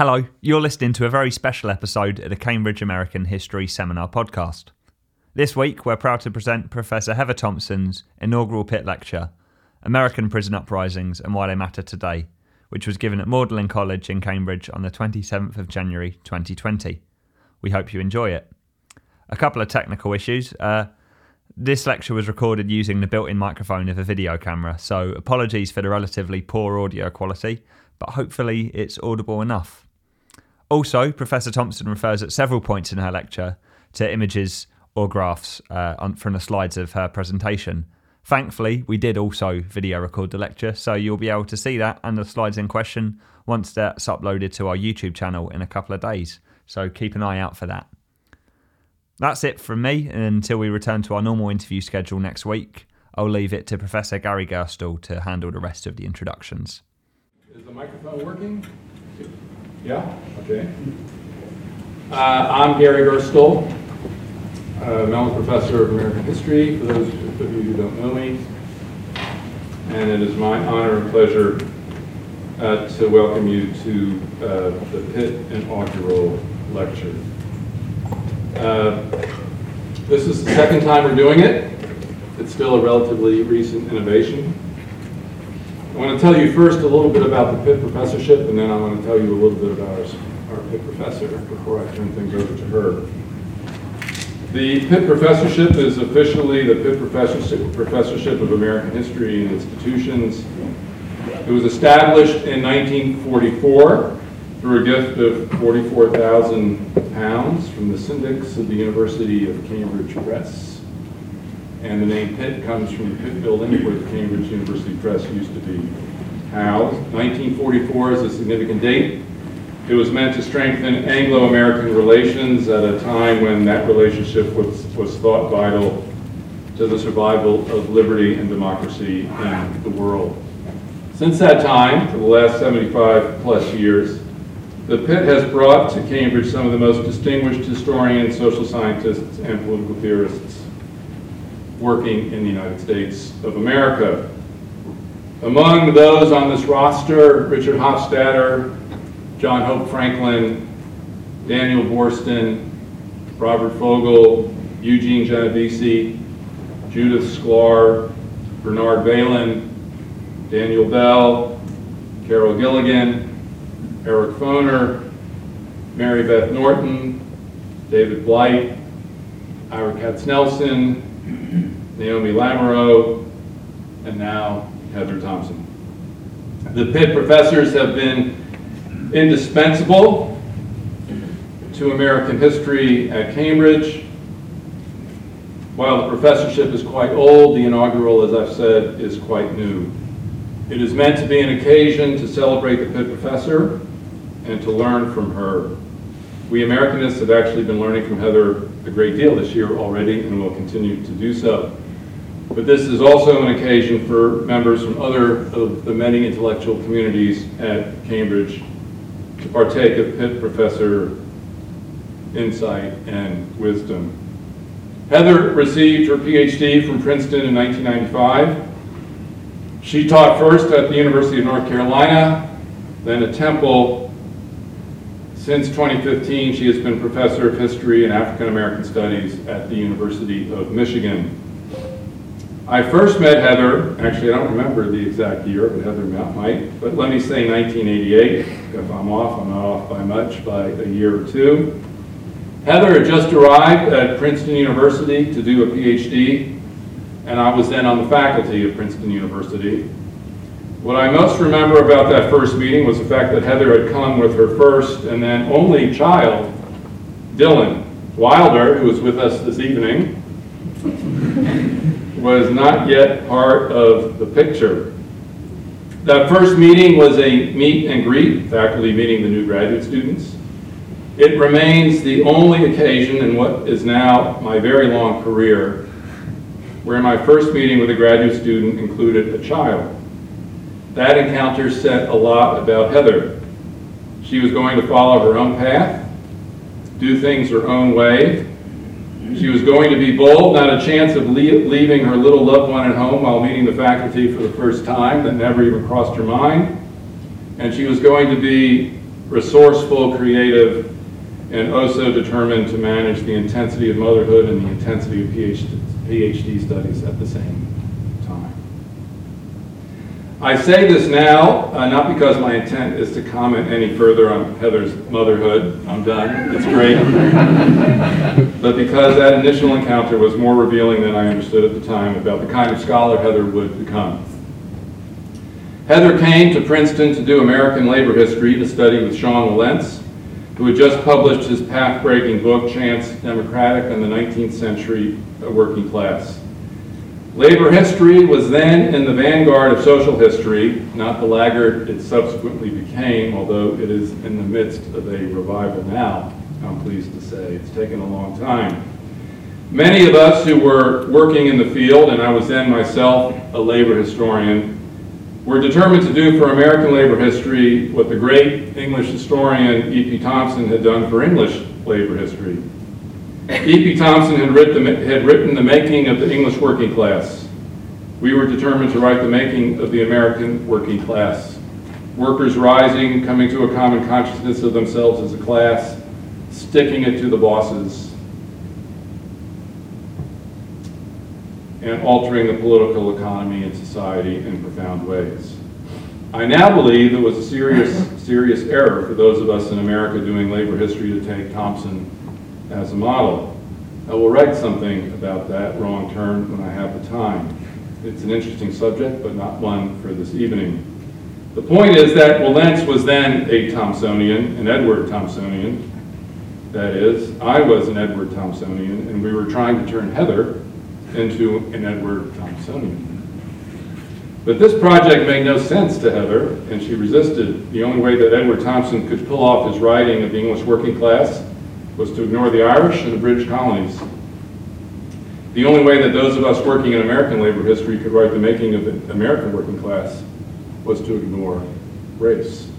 Hello, you're listening to a very special episode of the Cambridge American History Seminar podcast. This week, we're proud to present Professor Heather Thompson's inaugural Pitt Lecture, American Prison Uprisings and Why They Matter Today, which was given at Magdalen College in Cambridge on the 27th of January 2020. We hope you enjoy it. A couple of technical issues. Uh, this lecture was recorded using the built in microphone of a video camera, so apologies for the relatively poor audio quality, but hopefully it's audible enough. Also, Professor Thompson refers at several points in her lecture to images or graphs uh, on, from the slides of her presentation. Thankfully, we did also video record the lecture, so you'll be able to see that and the slides in question once that's uploaded to our YouTube channel in a couple of days. So keep an eye out for that. That's it from me and until we return to our normal interview schedule next week. I'll leave it to Professor Gary Gerstle to handle the rest of the introductions. Is the microphone working? Yeah? Okay. Uh, I'm Gary Gerstle, uh, Mellon Professor of American History, for those of you who don't know me. And it is my honor and pleasure uh, to welcome you to uh, the Pitt inaugural lecture. Uh, This is the second time we're doing it. It's still a relatively recent innovation. I want to tell you first a little bit about the Pitt Professorship, and then I want to tell you a little bit about our, our Pitt Professor before I turn things over to her. The Pitt Professorship is officially the Pitt Professorship, Professorship of American History and Institutions. It was established in 1944 through a gift of 44,000 pounds from the syndics of the University of Cambridge Press. And the name Pitt comes from the Pitt building where the Cambridge University Press used to be housed. 1944 is a significant date. It was meant to strengthen Anglo-American relations at a time when that relationship was, was thought vital to the survival of liberty and democracy in the world. Since that time, for the last 75 plus years, the Pitt has brought to Cambridge some of the most distinguished historians, social scientists, and political theorists working in the United States of America. Among those on this roster, Richard Hofstadter, John Hope Franklin, Daniel Boorstin, Robert Fogel, Eugene Genovese, Judith Shklar, Bernard Bailyn, Daniel Bell, Carol Gilligan, Eric Foner, Mary Beth Norton, David Blight, Ira Katznelson, Naomi Lamoreaux, and now Heather Thompson. The Pitt professors have been indispensable to American history at Cambridge. While the professorship is quite old, the inaugural, as I've said, is quite new. It is meant to be an occasion to celebrate the Pitt professor and to learn from her. We Americanists have actually been learning from Heather a great deal this year already and will continue to do so. But this is also an occasion for members from other of the many intellectual communities at Cambridge to partake of Pitt professor insight and wisdom. Heather received her PhD from Princeton in 1995. She taught first at the University of North Carolina, then at Temple. Since 2015, she has been professor of history and African American studies at the University of Michigan. I first met Heather, actually I don't remember the exact year, but Heather might, but let me say 1988. If I'm off, I'm not off by much, by a year or two. Heather had just arrived at Princeton University to do a PhD, and I was then on the faculty of Princeton University. What I most remember about that first meeting was the fact that Heather had come with her first and then only child, Dylan Wilder, who is with us this evening, was not yet part of the picture. That first meeting was a meet and greet, faculty meeting the new graduate students. It remains the only occasion in what is now my very long career where my first meeting with a graduate student included a child. That encounter said a lot about Heather. She was going to follow her own path, do things her own way. She was going to be bold, not a chance of leaving her little loved one at home while meeting the faculty for the first time that never even crossed her mind. And she was going to be resourceful, creative, and oh also determined to manage the intensity of motherhood and the intensity of PhD, PhD studies at the same time. I say this now, uh, not because my intent is to comment any further on Heather's motherhood. I'm done. It's great. but because that initial encounter was more revealing than I understood at the time about the kind of scholar Heather would become. Heather came to Princeton to do American labor history to study with Sean Wilentz, who had just published his path-breaking book, Chants Democratic and the 19th Century Working Class. Labor history was then in the vanguard of social history, not the laggard it subsequently became, although it is in the midst of a revival now, I'm pleased to say. It's taken a long time. Many of us who were working in the field, and I was then myself a labor historian, we're determined to do for American labor history what the great English historian E.P. Thompson had done for English labor history. E.P. Thompson had written, had written The Making of the English Working Class. We were determined to write the making of the American working class. Workers rising, coming to a common consciousness of themselves as a class, sticking it to the bosses, and altering the political economy and society in profound ways. I now believe it was a serious, serious error for those of us in America doing labor history to take Thompson as a model. I will write something about that wrong turn when I have the time. It's an interesting subject, but not one for this evening. The point is that Wilentz was then a Thompsonian, an Edward Thompsonian. That is, I was an Edward Thompsonian, and we were trying to turn Heather into an Edward Thompsonian. But this project made no sense to Heather, and she resisted. The only way that Edward Thompson could pull off his writing of the English working class was to ignore the Irish and the British colonies. The only way that those of us working in American labor history could write the making of the American working class was to ignore race.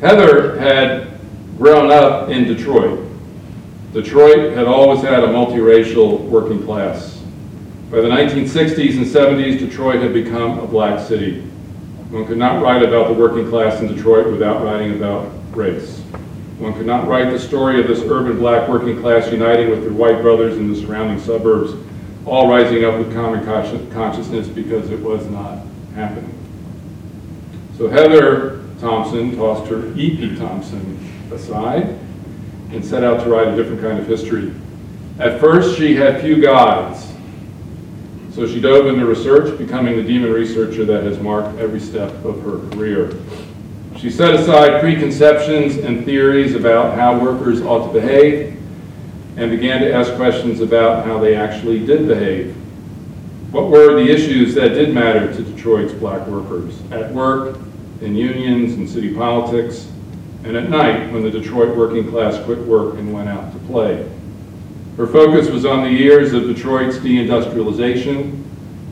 Heather had grown up in Detroit. Detroit had always had a multiracial working class. By the 1960s and 70s, Detroit had become a black city. One could not write about the working class in Detroit without writing about race. One could not write the story of this urban black working class uniting with their white brothers in the surrounding suburbs, all rising up with common consciousness because it was not happening. So Heather Thompson tossed her E.P. Thompson aside and set out to write a different kind of history. At first, she had few guides. So she dove into research, becoming the demon researcher that has marked every step of her career. She set aside preconceptions and theories about how workers ought to behave and began to ask questions about how they actually did behave. What were the issues that did matter to Detroit's black workers at work, in unions, in city politics, and at night when the Detroit working class quit work and went out to play? Her focus was on the years of Detroit's deindustrialization,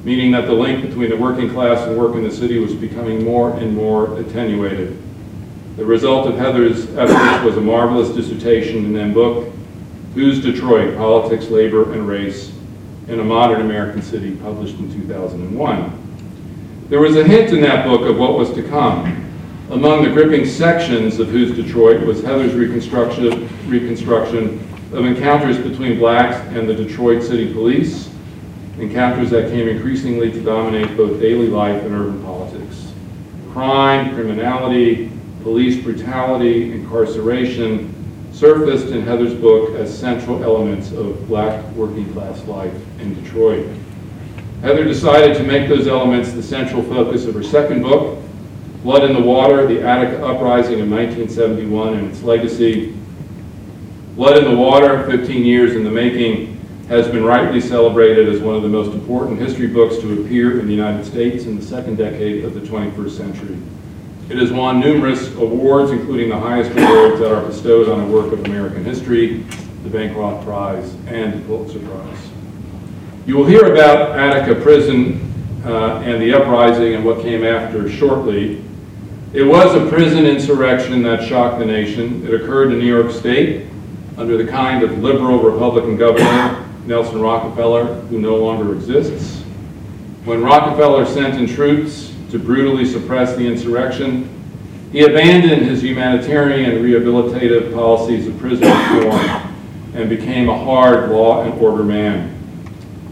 meaning that the link between the working class and work in the city was becoming more and more attenuated. The result of Heather's efforts was a marvelous dissertation and then book, Whose Detroit? Politics, Labor, and Race in a Modern American City, published in 2001. There was a hint in that book of what was to come. Among the gripping sections of Whose Detroit was Heather's reconstruction, reconstruction of encounters between blacks and the Detroit City Police, encounters that came increasingly to dominate both daily life and urban politics. Crime, criminality, police brutality, incarceration surfaced in Heather's book as central elements of black working class life in Detroit. Heather decided to make those elements the central focus of her second book, Blood in the Water, the Attica Uprising of 1971 and its legacy, Blood in the Water, 15 years in the making, has been rightly celebrated as one of the most important history books to appear in the United States in the second decade of the 21st century. It has won numerous awards, including the highest awards that are bestowed on a work of American history, the Bancroft Prize and the Pulitzer Prize. You will hear about Attica Prison uh, and the uprising and what came after shortly. It was a prison insurrection that shocked the nation. It occurred in New York State under the kind of liberal Republican governor, Nelson Rockefeller, who no longer exists. When Rockefeller sent in troops to brutally suppress the insurrection, He abandoned his humanitarian rehabilitative policies of prison reform and became a hard law and order man.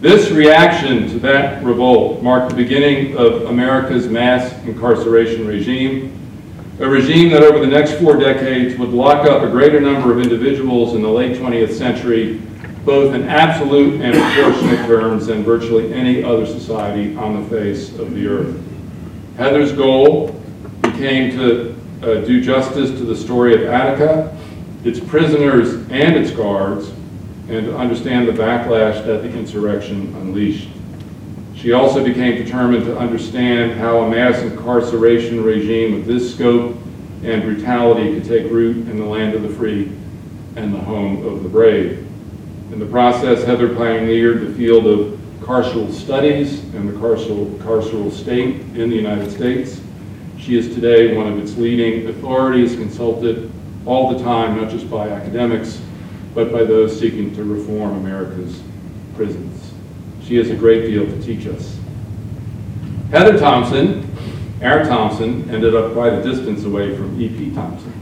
This reaction to that revolt marked the beginning of America's mass incarceration regime, a regime that over the next four decades would lock up a greater number of individuals in the late 20th century, both in absolute and proportionate terms than virtually any other society on the face of the earth. Heather's goal became to uh, do justice to the story of Attica, its prisoners and its guards, and to understand the backlash that the insurrection unleashed. She also became determined to understand how a mass incarceration regime of this scope and brutality could take root in the land of the free and the home of the brave. In the process, Heather pioneered the field of carceral studies and the carceral, carceral state in the United States. She is today one of its leading authorities, consulted all the time, not just by academics, but by those seeking to reform America's prisons. She has a great deal to teach us. Heather Thompson, our Thompson, ended up quite a distance away from E.P. Thompson.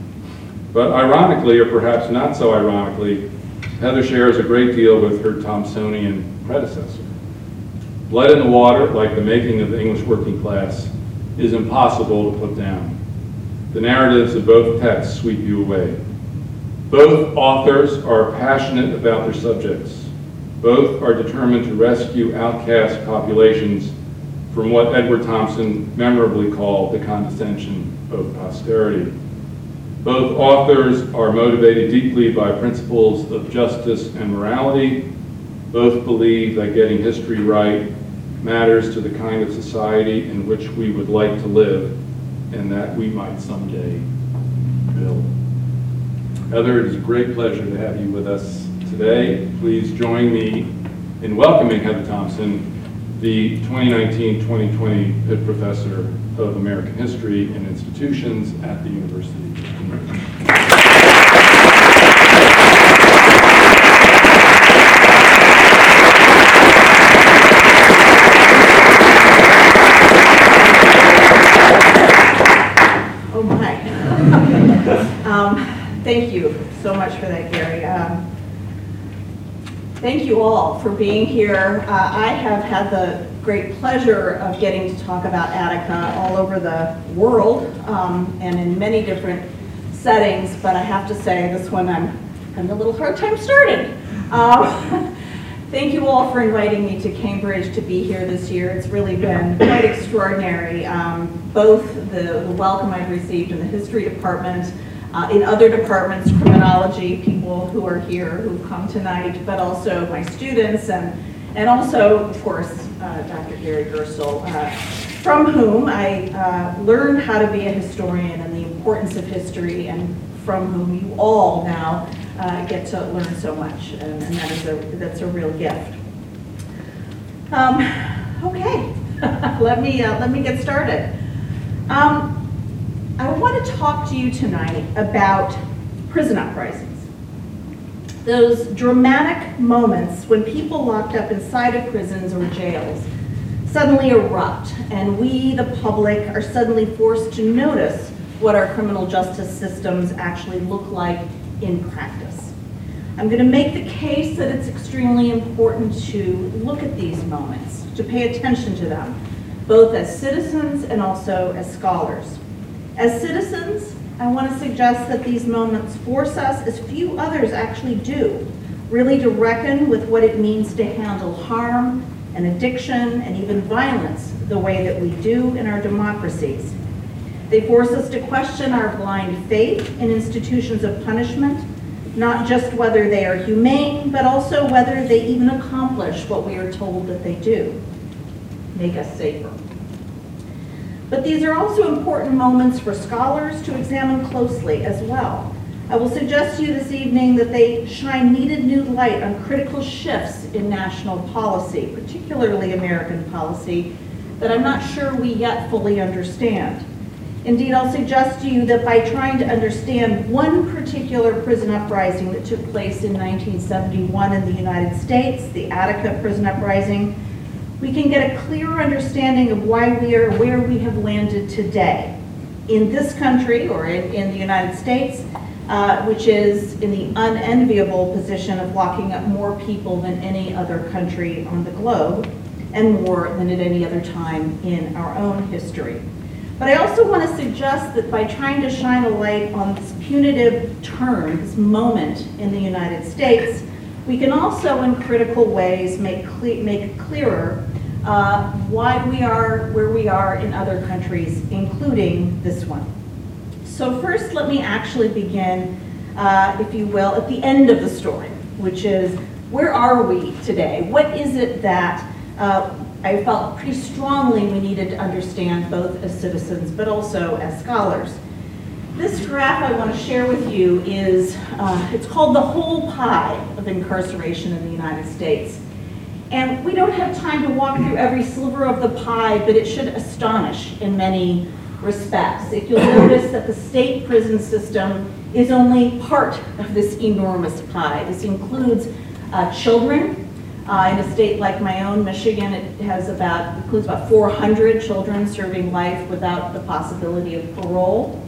But ironically, or perhaps not so ironically, Heather shares a great deal with her Thompsonian predecessor. Blood in the water, like the making of the English working class, is impossible to put down. The narratives of both texts sweep you away. Both authors are passionate about their subjects. Both are determined to rescue outcast populations from what Edward Thompson memorably called the condescension of posterity. Both authors are motivated deeply by principles of justice and morality. Both believe that getting history right matters to the kind of society in which we would like to live and that we might someday build. Heather, it is a great pleasure to have you with us today. Please join me in welcoming Heather Thompson, the 2019-2020 Pitt Professor of American History and Institutions at the University um, thank you so much for that, Gary. Um, thank you all for being here. Uh, I have had the great pleasure of getting to talk about Attica all over the world um, and in many different settings, but I have to say this one I'm having a little hard time starting. Um, Thank you all for inviting me to Cambridge to be here this year. It's really been quite extraordinary. Um, both the, the welcome I've received in the history department, uh, in other departments, criminology, people who are here who've come tonight, but also my students and, and also, of course, uh, Dr. Gary Gerstle, uh, from whom I uh, learned how to be a historian and the importance of history and from whom you all now uh, get to learn so much, and, and that is a that's a real gift. Um, okay, let me uh, let me get started. Um, I want to talk to you tonight about prison uprisings. Those dramatic moments when people locked up inside of prisons or jails suddenly erupt, and we, the public, are suddenly forced to notice what our criminal justice systems actually look like in practice. I'm going to make the case that it's extremely important to look at these moments, to pay attention to them, both as citizens and also as scholars. As citizens, I want to suggest that these moments force us, as few others actually do, really to reckon with what it means to handle harm and addiction and even violence the way that we do in our democracies. They force us to question our blind faith in institutions of punishment, not just whether they are humane, but also whether they even accomplish what we are told that they do, make us safer. But these are also important moments for scholars to examine closely as well. I will suggest to you this evening that they shine needed new light on critical shifts in national policy, particularly American policy, that I'm not sure we yet fully understand. Indeed, I'll suggest to you that by trying to understand one particular prison uprising that took place in 1971 in the United States, the Attica prison uprising, we can get a clearer understanding of why we are where we have landed today. in this country or in, in the United States, uh, which is in the unenviable position of locking up more people than any other country on the globe and more than at any other time in our own history. But I also want to suggest that by trying to shine a light on this punitive turn, this moment in the United States, we can also in critical ways make, cle make clearer uh, why we are where we are in other countries, including this one. So first, let me actually begin, uh, if you will, at the end of the story, which is where are we today? What is it that uh, I felt pretty strongly we needed to understand both as citizens but also as scholars? This graph I want to share with you is, uh, it's called the whole pie of incarceration in the United States. And we don't have time to walk through every sliver of the pie, but it should astonish in many respects. If you'll notice that the state prison system is only part of this enormous pie. This includes uh, children. Uh, in a state like my own, Michigan, it has about includes about 400 children serving life without the possibility of parole.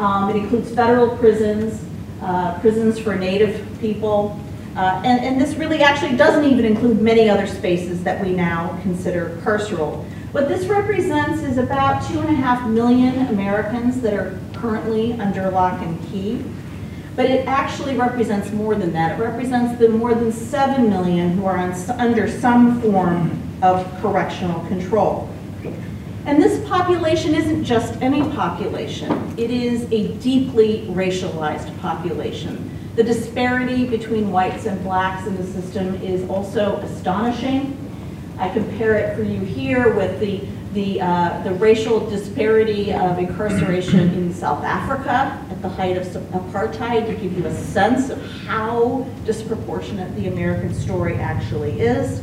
Um, it includes federal prisons, uh, prisons for Native people, uh, and, and this really actually doesn't even include many other spaces that we now consider carceral. What this represents is about two and a half million Americans that are currently under lock and key. But it actually represents more than that. It represents the more than 7 million who are on, under some form of correctional control. And this population isn't just any population. It is a deeply racialized population. The disparity between whites and blacks in the system is also astonishing. I compare it for you here with the, the, uh, the racial disparity of incarceration in South Africa at the height of apartheid to give you a sense of how disproportionate the American story actually is.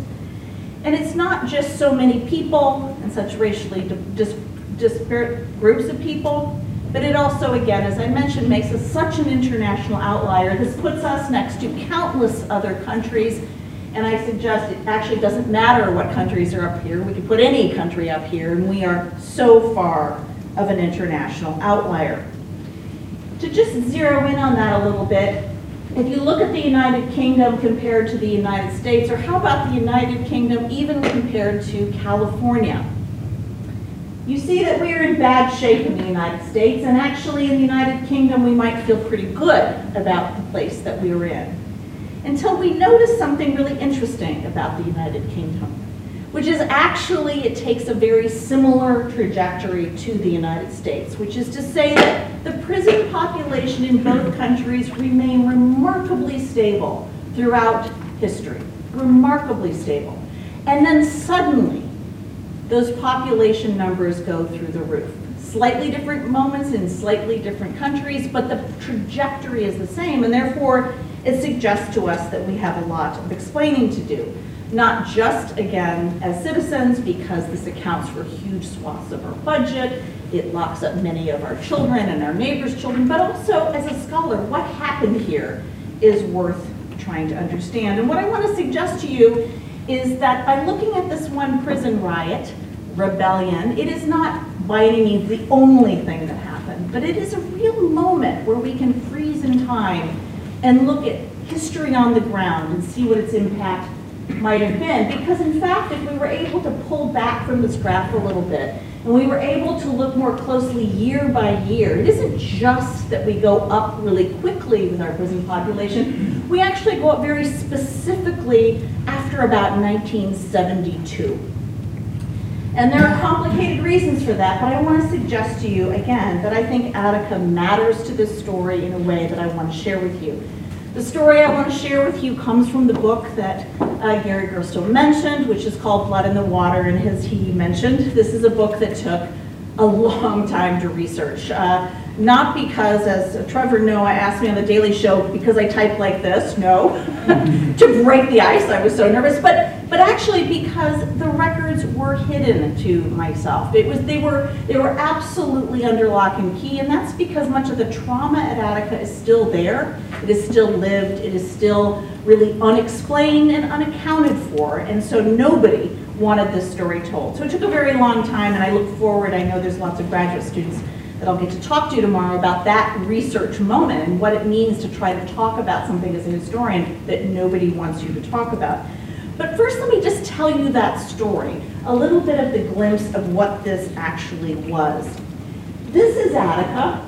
And it's not just so many people and such racially dis disparate groups of people, but it also, again, as I mentioned, makes us such an international outlier. This puts us next to countless other countries, and I suggest it actually doesn't matter what countries are up here. We could put any country up here, and we are so far of an international outlier. To just zero in on that a little bit, if you look at the United Kingdom compared to the United States, or how about the United Kingdom even compared to California, you see that we are in bad shape in the United States, and actually in the United Kingdom we might feel pretty good about the place that we are in. Until we notice something really interesting about the United Kingdom, which is actually it takes a very similar trajectory to the United States, which is to say that the prison population in both countries remain remarkably stable throughout history, remarkably stable. And then suddenly, those population numbers go through the roof. Slightly different moments in slightly different countries, but the trajectory is the same, and therefore it suggests to us that we have a lot of explaining to do. Not just, again, as citizens, because this accounts for huge swaths of our budget, it locks up many of our children and our neighbors' children, but also as a scholar, what happened here is worth trying to understand. And what I want to suggest to you is that by looking at this one prison riot, rebellion, it is not by any means the only thing that happened, but it is a real moment where we can freeze in time and look at history on the ground and see what its impact might have been. Because in fact, if we were able to pull back from this graph a little bit, and we were able to look more closely year by year, it isn't just that we go up really quickly with our prison population, we actually go up very specifically after about 1972. And there are complicated reasons for that, but I want to suggest to you again that I think Attica matters to this story in a way that I want to share with you. The story I want to share with you comes from the book that uh, Gary Gerstle mentioned, which is called Blood in the Water, and as he mentioned, this is a book that took a long time to research. Uh, not because, as Trevor Noah asked me on the Daily Show, because I type like this, no, to break the ice, I was so nervous, but, but actually because the records were hidden to myself. It was, they, were, they were absolutely under lock and key, and that's because much of the trauma at Attica is still there. It is still lived, it is still really unexplained and unaccounted for, and so nobody wanted this story told. So it took a very long time, and I look forward, I know there's lots of graduate students that I'll get to talk to you tomorrow about that research moment and what it means to try to talk about something as a historian that nobody wants you to talk about. But first, let me just tell you that story, a little bit of the glimpse of what this actually was. This is Attica.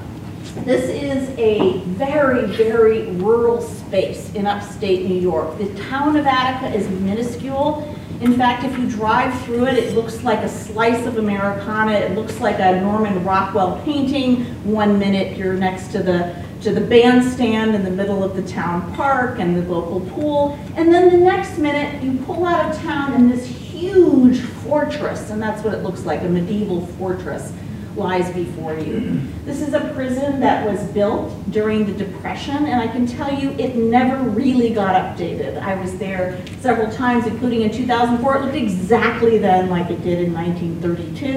This is a very, very rural space in upstate New York. The town of Attica is minuscule. In fact, if you drive through it, it looks like a slice of Americana. It looks like a Norman Rockwell painting. One minute you're next to the to the bandstand in the middle of the town park and the local pool, and then the next minute you pull out of town in this huge fortress, and that's what it looks like, a medieval fortress lies before you. Mm-hmm. This is a prison that was built during the Depression, and I can tell you it never really got updated. I was there several times, including in 2004. It looked exactly then like it did in 1932,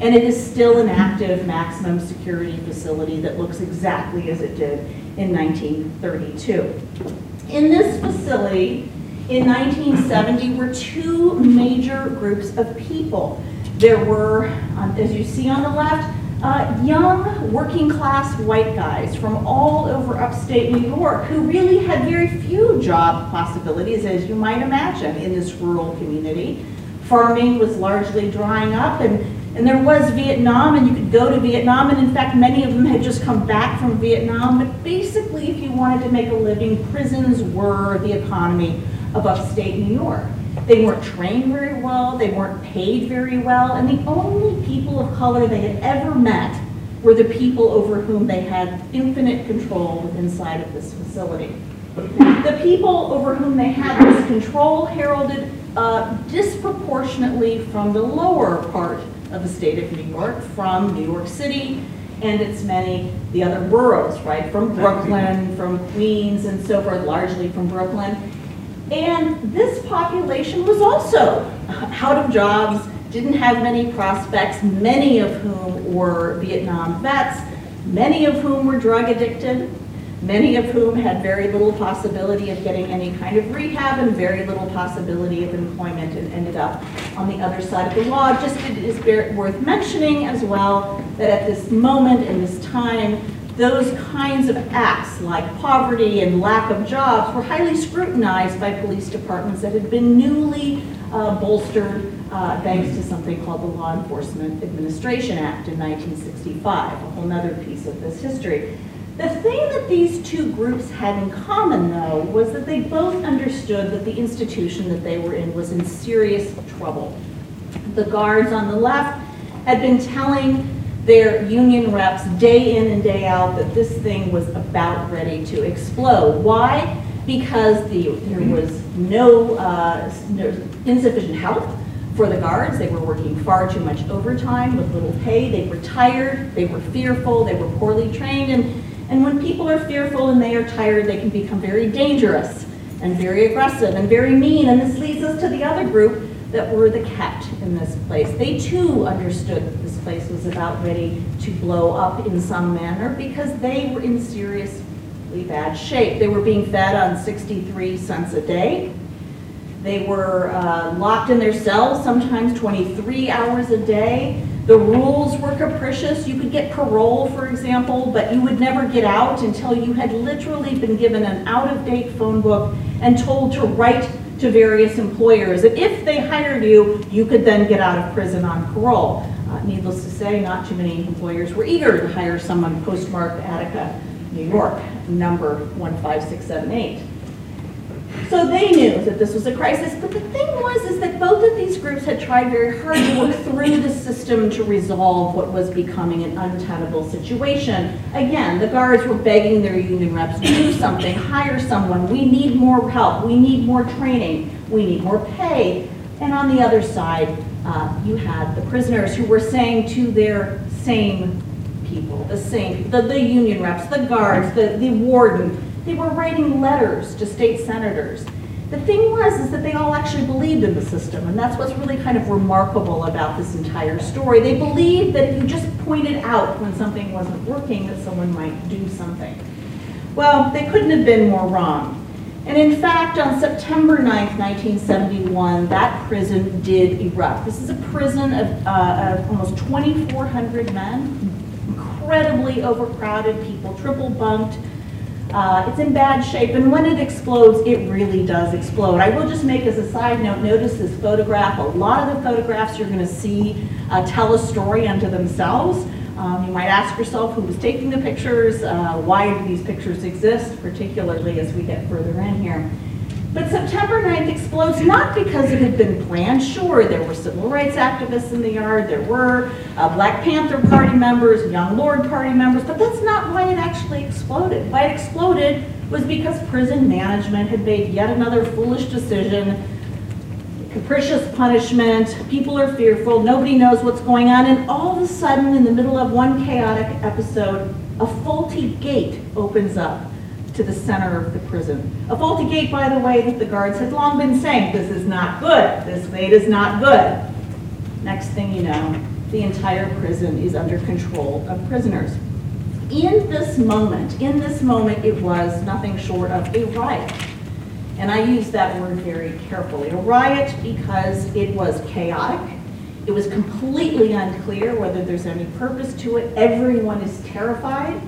and it is still an active maximum security facility that looks exactly as it did in 1932. In this facility, in 1970, were two major groups of people. There were, um, as you see on the left, uh, young working class white guys from all over upstate New York who really had very few job possibilities, as you might imagine, in this rural community. Farming was largely drying up, and, and there was Vietnam, and you could go to Vietnam, and in fact, many of them had just come back from Vietnam. But basically, if you wanted to make a living, prisons were the economy of upstate New York. They weren't trained very well, they weren't paid very well, and the only people of color they had ever met were the people over whom they had infinite control inside of this facility. The people over whom they had this control heralded uh, disproportionately from the lower part of the state of New York, from New York City and its many, the other boroughs, right? From Brooklyn, from Queens, and so forth, largely from Brooklyn. And this population was also out of jobs, didn't have many prospects, many of whom were Vietnam vets, many of whom were drug addicted, many of whom had very little possibility of getting any kind of rehab and very little possibility of employment and ended up on the other side of the law. Just it is worth mentioning as well that at this moment in this time, those kinds of acts, like poverty and lack of jobs, were highly scrutinized by police departments that had been newly uh, bolstered uh, thanks to something called the Law Enforcement Administration Act in 1965, a whole other piece of this history. The thing that these two groups had in common, though, was that they both understood that the institution that they were in was in serious trouble. The guards on the left had been telling their union reps day in and day out that this thing was about ready to explode. Why? Because the, there was no, uh, insufficient help for the guards. They were working far too much overtime with little pay. They were tired. They were fearful. They were poorly trained. And, and when people are fearful and they are tired, they can become very dangerous and very aggressive and very mean. And this leads us to the other group that were the kept in this place. They too understood this place was about ready to blow up in some manner because they were in seriously bad shape. They were being fed on 63 cents a day. They were uh, locked in their cells, sometimes 23 hours a day. The rules were capricious. You could get parole, for example, but you would never get out until you had literally been given an out-of-date phone book and told to write to various employers. And if they hired you, you could then get out of prison on parole. Needless to say, not too many employers were eager to hire someone postmarked Attica, New York, number 15678. So they knew that this was a crisis, but the thing was is that both of these groups had tried very hard to work through the system to resolve what was becoming an untenable situation. Again, the guards were begging their union reps, do something, hire someone, we need more help, we need more training, we need more pay. And on the other side, uh, you had the prisoners who were saying to their same people, the same, the, the union reps, the guards, the, the warden, they were writing letters to state senators. The thing was is that they all actually believed in the system, and that's what's really kind of remarkable about this entire story. They believed that if you just pointed out when something wasn't working, that someone might do something. Well, they couldn't have been more wrong. And in fact, on September 9th, 1971, that prison did erupt. This is a prison of, uh, of almost 2,400 men, incredibly overcrowded, people triple bunked. Uh, it's in bad shape, and when it explodes, it really does explode. I will just make as a side note, notice this photograph. A lot of the photographs you're going to see uh, tell a story unto themselves. Um, you might ask yourself who was taking the pictures, uh, why do these pictures exist, particularly as we get further in here. But September 9th explodes not because it had been planned. Sure, there were civil rights activists in the yard, there were uh, Black Panther Party members, Young Lord Party members, but that's not why it actually exploded. Why it exploded was because prison management had made yet another foolish decision, capricious punishment, people are fearful, nobody knows what's going on, and all of a sudden, in the middle of one chaotic episode, a faulty gate opens up to the center of the prison. A faulty gate, by the way, that the guards had long been saying, this is not good, this gate is not good. Next thing you know, the entire prison is under control of prisoners. In this moment, in this moment, it was nothing short of a riot. And I use that word very carefully. A riot because it was chaotic. It was completely unclear whether there's any purpose to it. Everyone is terrified.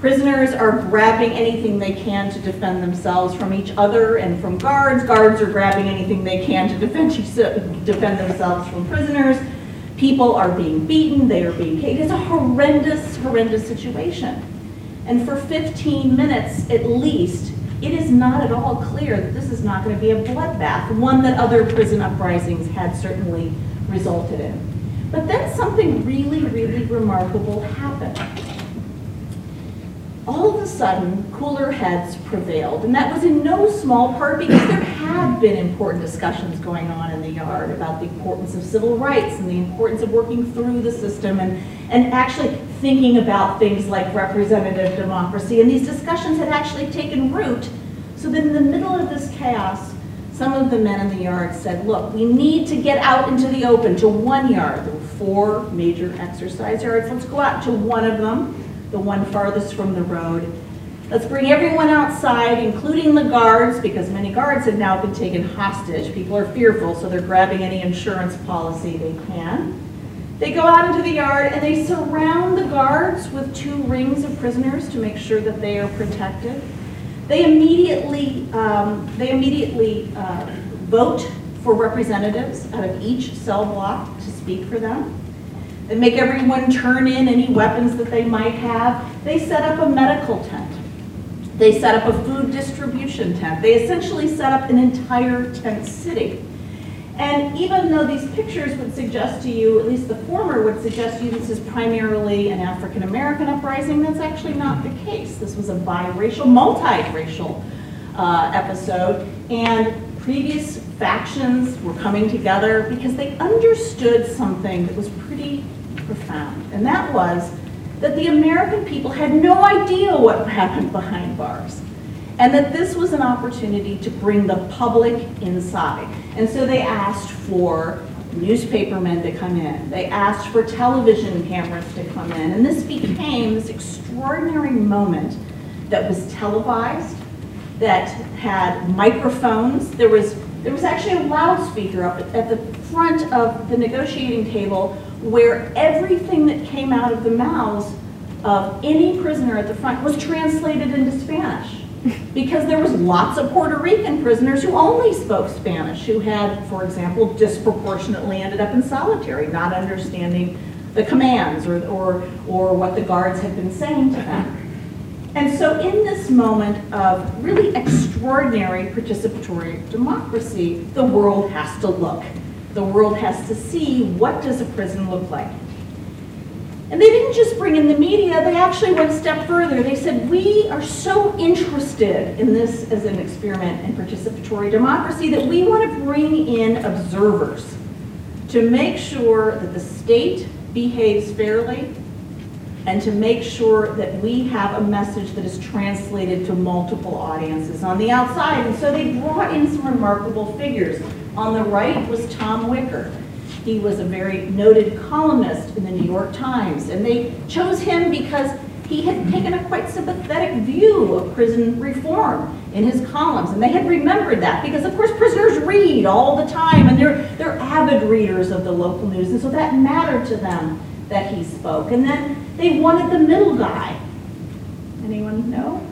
Prisoners are grabbing anything they can to defend themselves from each other and from guards. Guards are grabbing anything they can to defend, defend themselves from prisoners. People are being beaten, they are being kicked. It's a horrendous, horrendous situation. And for 15 minutes at least, it is not at all clear that this is not going to be a bloodbath, one that other prison uprisings had certainly resulted in. But then something really, really remarkable happened all of a sudden, cooler heads prevailed. And that was in no small part because there had been important discussions going on in the yard about the importance of civil rights and the importance of working through the system and, and actually thinking about things like representative democracy. And these discussions had actually taken root. So that in the middle of this chaos, some of the men in the yard said, look, we need to get out into the open to one yard. There were four major exercise yards. Let's go out to one of them the one farthest from the road. Let's bring everyone outside, including the guards, because many guards have now been taken hostage. People are fearful, so they're grabbing any insurance policy they can. They go out into the yard and they surround the guards with two rings of prisoners to make sure that they are protected. They immediately, um, they immediately uh, vote for representatives out of each cell block to speak for them. They make everyone turn in any weapons that they might have. They set up a medical tent. They set up a food distribution tent. They essentially set up an entire tent city. And even though these pictures would suggest to you, at least the former would suggest to you this is primarily an African American uprising, that's actually not the case. This was a biracial, multiracial uh, episode, and previous factions were coming together because they understood something that was pretty profound, and that was that the American people had no idea what happened behind bars, and that this was an opportunity to bring the public inside. And so they asked for newspapermen to come in. They asked for television cameras to come in. And this became this extraordinary moment that was televised, that had microphones. There was, there was actually a loudspeaker up at, at the front of the negotiating table where everything that came out of the mouths of any prisoner at the front was translated into Spanish. Because there was lots of Puerto Rican prisoners who only spoke Spanish, who had, for example, disproportionately ended up in solitary, not understanding the commands or, or, or what the guards had been saying to them. And so in this moment of really extraordinary participatory democracy, the world has to look the world has to see what does a prison look like. And they didn't just bring in the media, they actually went a step further. They said, we are so interested in this as an experiment in participatory democracy that we want to bring in observers to make sure that the state behaves fairly and to make sure that we have a message that is translated to multiple audiences on the outside. And so they brought in some remarkable figures. On the right was Tom Wicker. He was a very noted columnist in the New York Times, and they chose him because he had taken a quite sympathetic view of prison reform in his columns. And they had remembered that because, of course, prisoners read all the time and they're, they're avid readers of the local news. And so that mattered to them that he spoke. And then they wanted the middle guy. Anyone know?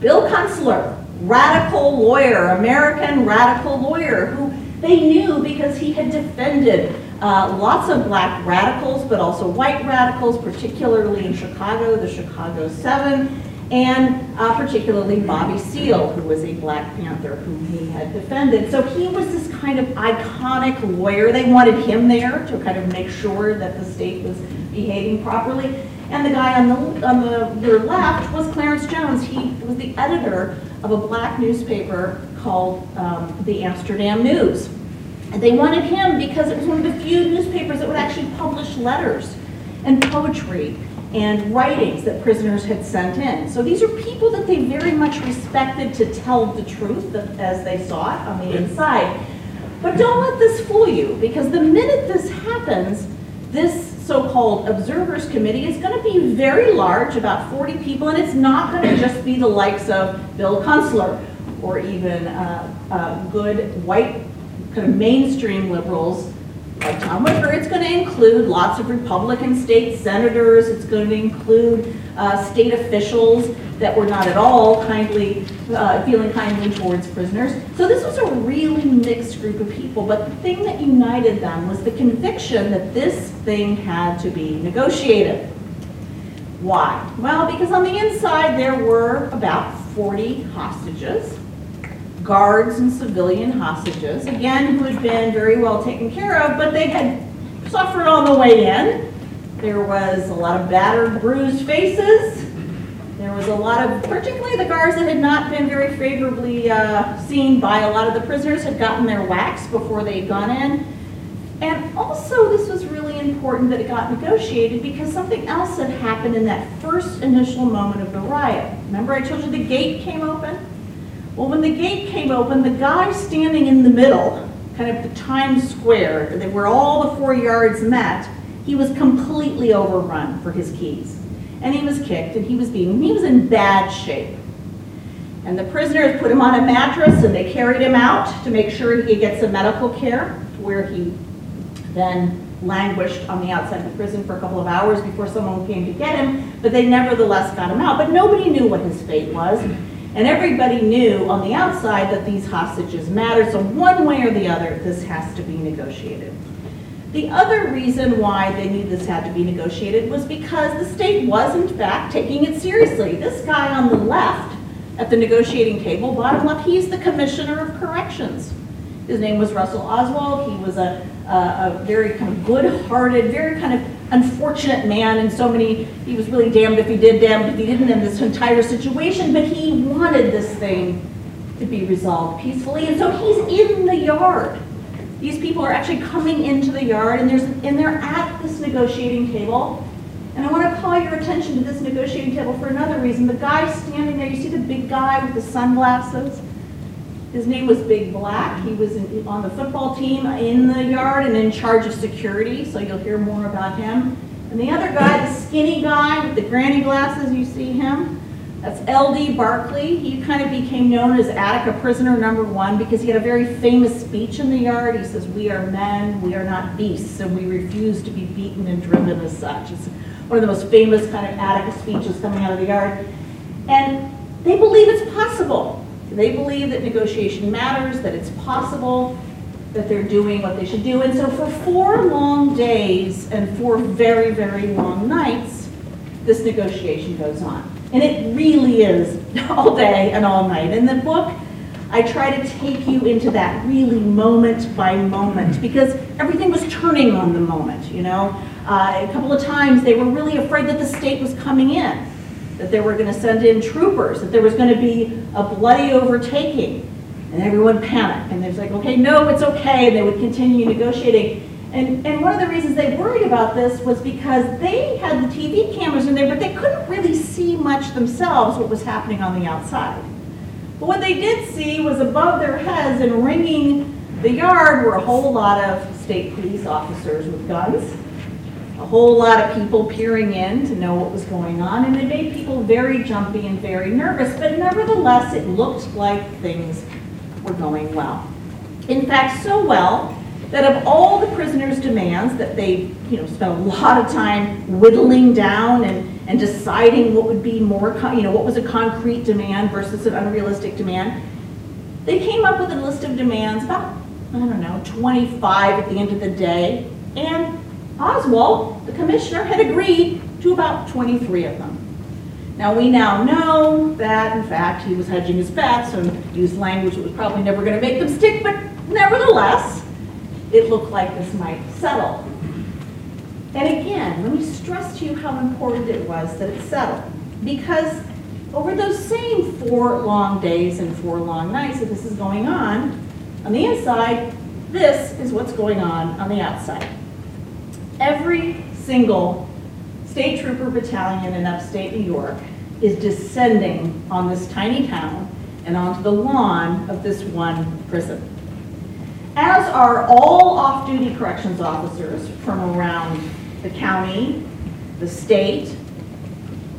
Bill Kunstler, radical lawyer, American radical lawyer, who they knew because he had defended uh, lots of black radicals, but also white radicals, particularly in Chicago, the Chicago Seven, and uh, particularly Bobby Seale, who was a Black Panther whom he had defended. So he was this kind of iconic lawyer. They wanted him there to kind of make sure that the state was behaving properly. And the guy on the, on the your left was Clarence Jones. He was the editor of a black newspaper called um, the Amsterdam News. And they wanted him because it was one of the few newspapers that would actually publish letters and poetry and writings that prisoners had sent in. So these are people that they very much respected to tell the truth as they saw it on the inside. But don't let this fool you, because the minute this happens, this so-called observers committee is going to be very large, about 40 people, and it's not going to just be the likes of Bill Kunstler or even uh, uh, good white kind of mainstream liberals like Tom Wicker. It's going to include lots of Republican state senators. It's going to include uh, state officials that were not at all kindly, uh, feeling kindly towards prisoners. So this was a really mixed group of people, but the thing that united them was the conviction that this thing had to be negotiated. Why? Well, because on the inside there were about 40 hostages guards and civilian hostages, again, who had been very well taken care of, but they had suffered on the way in. There was a lot of battered, bruised faces. There was a lot of, particularly the guards that had not been very favorably uh, seen by a lot of the prisoners, had gotten their wax before they had gone in. And also, this was really important that it got negotiated because something else had happened in that first initial moment of the riot. Remember, I told you the gate came open? Well, when the gate came open, the guy standing in the middle, kind of the Times Square, where all the four yards met, he was completely overrun for his keys. And he was kicked and he was beaten. He was in bad shape. And the prisoners put him on a mattress and they carried him out to make sure he gets some medical care, where he then languished on the outside of the prison for a couple of hours before someone came to get him, but they nevertheless got him out. But nobody knew what his fate was. And everybody knew on the outside that these hostages mattered, so one way or the other, this has to be negotiated. The other reason why they knew this had to be negotiated was because the state was, in fact, taking it seriously. This guy on the left at the negotiating table, bottom left, he's the commissioner of corrections. His name was Russell Oswald. He was a, a, a very kind of good-hearted, very kind of unfortunate man and so many, he was really damned if he did, damned if he didn't in this entire situation, but he wanted this thing to be resolved peacefully, and so he's in the yard. These people are actually coming into the yard, and, there's, and they're at this negotiating table. And I want to call your attention to this negotiating table for another reason. The guy standing there, you see the big guy with the sunglasses? His name was Big Black. He was in, on the football team in the yard and in charge of security, so you'll hear more about him. And the other guy, the skinny guy with the granny glasses, you see him? That's L.D. Barkley. He kind of became known as Attica prisoner number one because he had a very famous speech in the yard. He says, we are men, we are not beasts, and we refuse to be beaten and driven as such. It's one of the most famous kind of Attica speeches coming out of the yard. And they believe it's possible they believe that negotiation matters, that it's possible, that they're doing what they should do. And so for four long days and four very, very long nights, this negotiation goes on. And it really is all day and all night. In the book, I try to take you into that really moment by moment because everything was turning on the moment, you know. Uh, a couple of times they were really afraid that the state was coming in that they were going to send in troopers, that there was going to be a bloody overtaking. And everyone panicked. And they was like, okay, no, it's okay. And they would continue negotiating. And, and one of the reasons they worried about this was because they had the TV cameras in there, but they couldn't really see much themselves what was happening on the outside. But what they did see was above their heads and ringing the yard were a whole lot of state police officers with guns a whole lot of people peering in to know what was going on, and it made people very jumpy and very nervous, but nevertheless, it looked like things were going well. In fact, so well that of all the prisoners' demands that they, you know, spent a lot of time whittling down and, and deciding what would be more, you know, what was a concrete demand versus an unrealistic demand, they came up with a list of demands, about, I don't know, 25 at the end of the day, and Oswald, the commissioner, had agreed to about 23 of them. Now, we now know that, in fact, he was hedging his bets and used language that was probably never going to make them stick, but nevertheless, it looked like this might settle. And again, let me stress to you how important it was that it settled. Because over those same four long days and four long nights that this is going on, on the inside, this is what's going on on the outside. Every single state trooper battalion in upstate New York is descending on this tiny town and onto the lawn of this one prison as are all off-duty corrections officers from around the county, the state.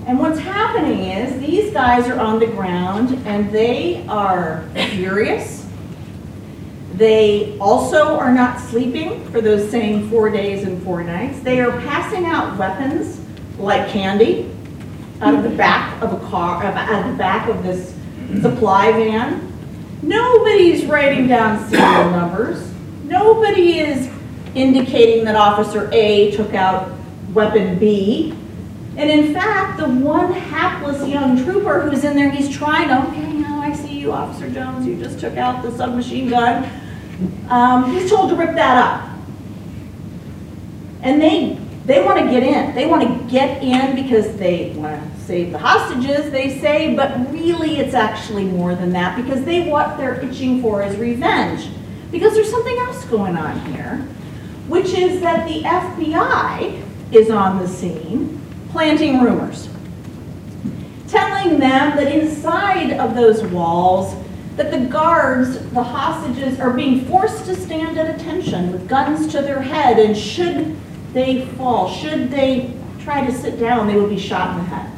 And what's happening is these guys are on the ground and they are furious. They also are not sleeping for those same four days and four nights. They are passing out weapons like candy out of the back of a car, out of the back of this supply van. Nobody's writing down serial numbers. Nobody is indicating that Officer A took out weapon B. And in fact, the one hapless young trooper who's in there, he's trying, to, okay, now I see you, Officer Jones, you just took out the submachine gun. Um, he's told to rip that up. And they, they want to get in. They want to get in because they want to save the hostages, they say, but really it's actually more than that because they what they're itching for is revenge. Because there's something else going on here, which is that the FBI is on the scene planting rumors, telling them that inside of those walls that the guards, the hostages, are being forced to stand at attention with guns to their head, and should they fall, should they try to sit down, they would be shot in the head.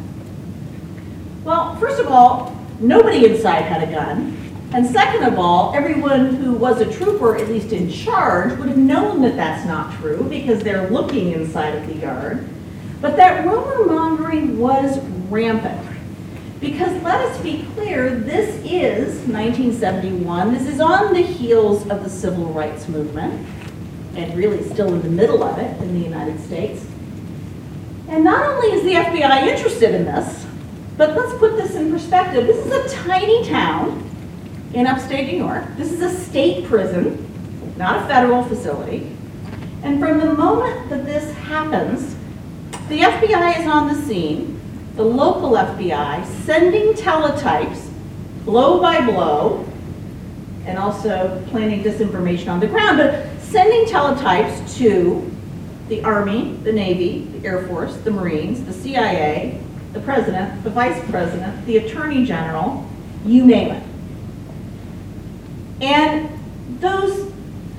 Well, first of all, nobody inside had a gun. And second of all, everyone who was a trooper, at least in charge, would have known that that's not true because they're looking inside of the yard. But that rumor mongering was rampant. Because let us be clear, this is 1971. This is on the heels of the civil rights movement, and really still in the middle of it in the United States. And not only is the FBI interested in this, but let's put this in perspective. This is a tiny town in upstate New York. This is a state prison, not a federal facility. And from the moment that this happens, the FBI is on the scene, the local FBI, sending teletypes blow by blow, and also planting disinformation on the ground, but sending teletypes to the Army, the Navy, the Air Force, the Marines, the CIA, the president, the vice president, the attorney general, you name it. And those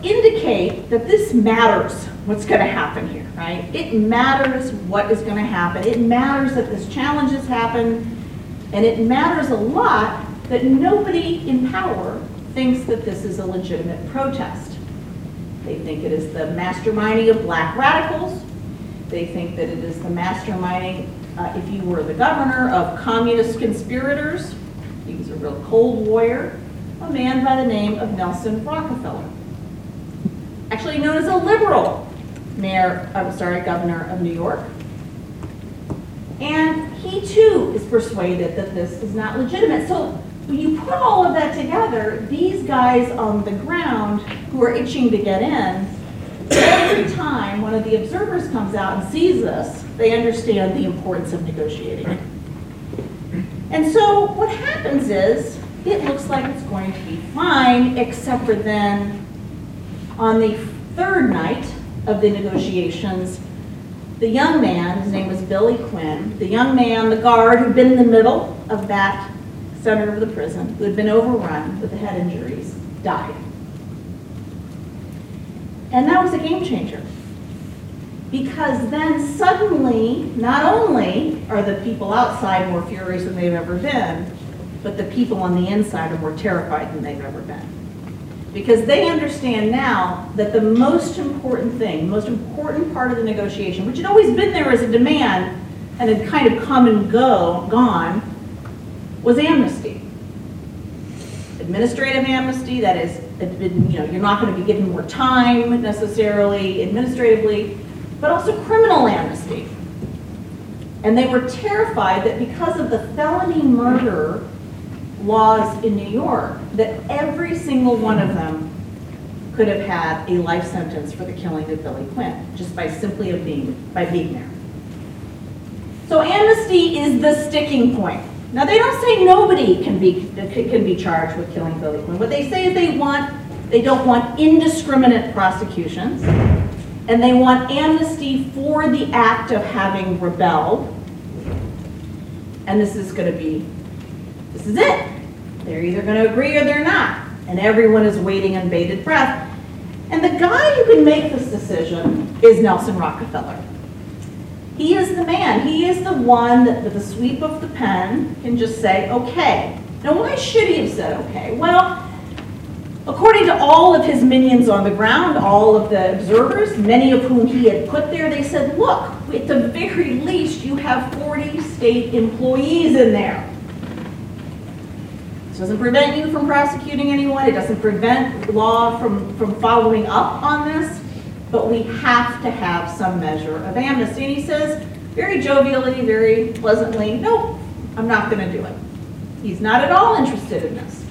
indicate that this matters what's going to happen here, right? It matters what is going to happen. It matters that this challenge has happened, and it matters a lot that nobody in power thinks that this is a legitimate protest. They think it is the masterminding of black radicals. They think that it is the masterminding uh, if you were the governor of communist conspirators, he was a real cold warrior, a man by the name of Nelson Rockefeller. Actually known as a liberal mayor, I'm sorry, governor of New York. And he too is persuaded that this is not legitimate. So when you put all of that together, these guys on the ground who are itching to get in, every time one of the observers comes out and sees this, they understand the importance of negotiating. And so what happens is, it looks like it's going to be fine, except for then on the third night of the negotiations, the young man, his name was Billy Quinn, the young man, the guard who'd been in the middle of that center of the prison, who had been overrun with the head injuries, died. And that was a game changer because then suddenly, not only are the people outside more furious than they've ever been, but the people on the inside are more terrified than they've ever been. Because they understand now that the most important thing, the most important part of the negotiation, which had always been there as a demand and had kind of come and go, gone, was amnesty. Administrative amnesty, that is, you know, you're not going to be given more time necessarily administratively, but also criminal amnesty. And they were terrified that because of the felony murder laws in New York, that every single one of them could have had a life sentence for the killing of Billy Quinn, just by simply of being, by being there. So amnesty is the sticking point. Now they don't say nobody can be can be charged with killing Billy Quinn. What they say is they want they don't want indiscriminate prosecutions, and they want amnesty for the act of having rebelled. And this is going to be this is it. They're either going to agree or they're not, and everyone is waiting in bated breath. And the guy who can make this decision is Nelson Rockefeller. He is the man. He is the one that with a sweep of the pen can just say, okay. Now why should he have said okay? Well, according to all of his minions on the ground, all of the observers, many of whom he had put there, they said, look, at the very least you have 40 state employees in there. Doesn't prevent you from prosecuting anyone. It doesn't prevent law from, from following up on this but we have to have some measure of amnesty. And he says, very jovially, very pleasantly, nope, I'm not going to do it. He's not at all interested in this.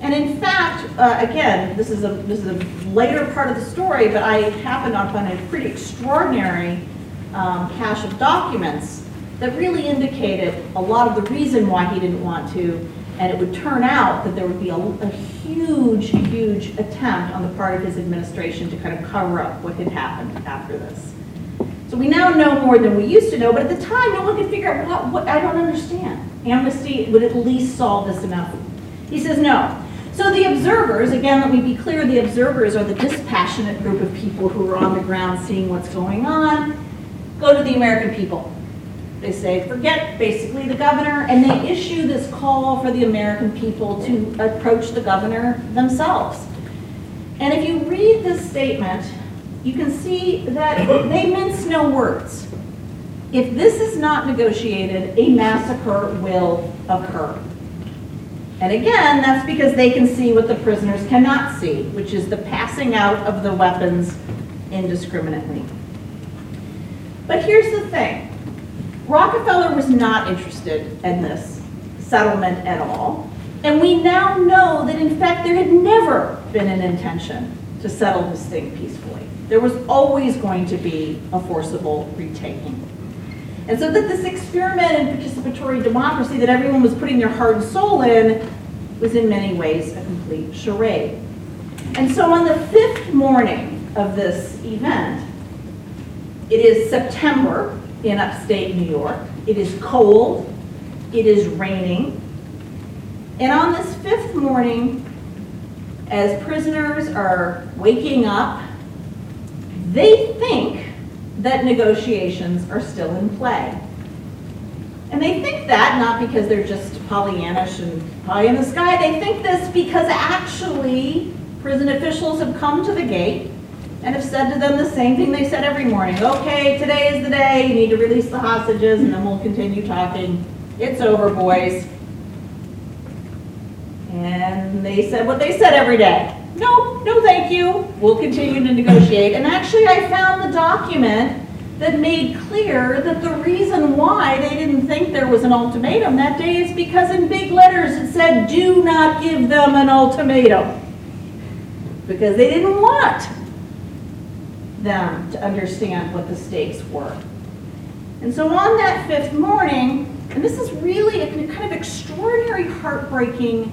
And in fact, uh, again, this is, a, this is a later part of the story, but I happened upon a pretty extraordinary um, cache of documents that really indicated a lot of the reason why he didn't want to and it would turn out that there would be a, a, huge, huge attempt on the part of his administration to kind of cover up what had happened after this. So we now know more than we used to know, but at the time, no one could figure out what, what I don't understand. Amnesty would at least solve this enough. He says no. So the observers, again, let me be clear, the observers are the dispassionate group of people who are on the ground seeing what's going on. Go to the American people. They say, forget basically the governor, and they issue this call for the American people to approach the governor themselves. And if you read this statement, you can see that they mince no words. If this is not negotiated, a massacre will occur. And again, that's because they can see what the prisoners cannot see, which is the passing out of the weapons indiscriminately. But here's the thing Rockefeller was not interested in this settlement at all. And we now know that in fact there had never been an intention to settle this thing peacefully. There was always going to be a forcible retaking. And so that this experiment in participatory democracy that everyone was putting their heart and soul in was in many ways a complete charade. And so on the fifth morning of this event, it is September in upstate New York. It is cold, it is raining. And on this fifth morning, as prisoners are waking up, they think that negotiations are still in play. And they think that not because they're just Pollyannish and pie in the sky. They think this because actually prison officials have come to the gate and have said to them the same thing they said every morning. Okay, today is the day, you need to release the hostages, and then we'll continue talking. It's over, boys. And they said what they said every day. No, no thank you. We'll continue to negotiate. And actually I found the document that made clear that the reason why they didn't think there was an ultimatum that day is because in big letters it said, do not give them an ultimatum. Because they didn't want them to understand what the stakes were. And so on that fifth morning, and this is really a kind of extraordinary, heartbreaking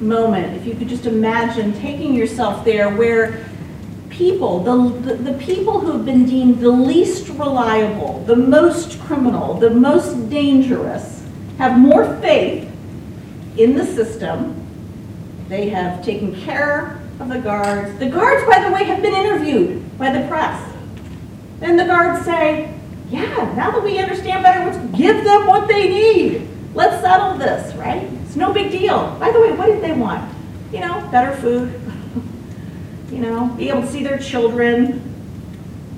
moment, if you could just imagine taking yourself there where people, the, the, the, people who have been deemed the least reliable, the most criminal, the most dangerous, have more faith in the system. They have taken care of the guards. The guards, by the way, have been interviewed by the press. And the guards say, yeah, now that we understand better, let's give them what they need. Let's settle this, right? It's no big deal. By the way, what did they want? You know, better food, you know, be able to see their children,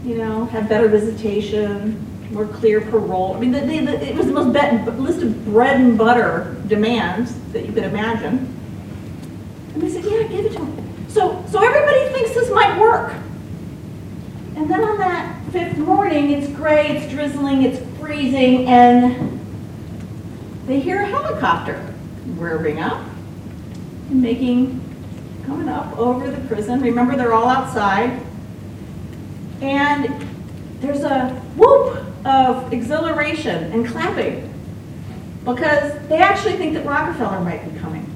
you know, have better visitation, more clear parole. I mean, the, the, the, it was the most bet, list of bread and butter demands that you could imagine. And they said, yeah, give it to them. So, so everybody thinks this might work. And then on that fifth morning, it's gray, it's drizzling, it's freezing, and they hear a helicopter whirring up and making, coming up over the prison. Remember, they're all outside. And there's a whoop of exhilaration and clapping because they actually think that Rockefeller might be coming.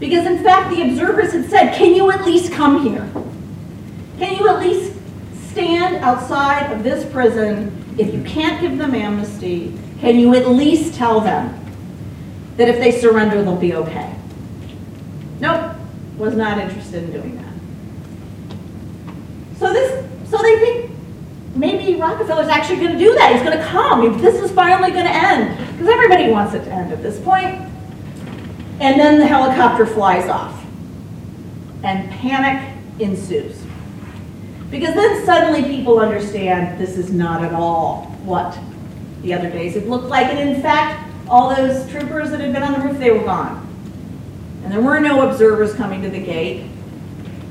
Because in fact, the observers had said, can you at least come here? Can you at least stand outside of this prison if you can't give them amnesty? Can you at least tell them that if they surrender, they'll be okay? Nope, was not interested in doing that. So this, so they think maybe Rockefeller's actually going to do that. He's going to come. This is finally going to end because everybody wants it to end at this point. And then the helicopter flies off, and panic ensues. Because then suddenly people understand this is not at all what the other days had looked like. And in fact, all those troopers that had been on the roof, they were gone. And there were no observers coming to the gate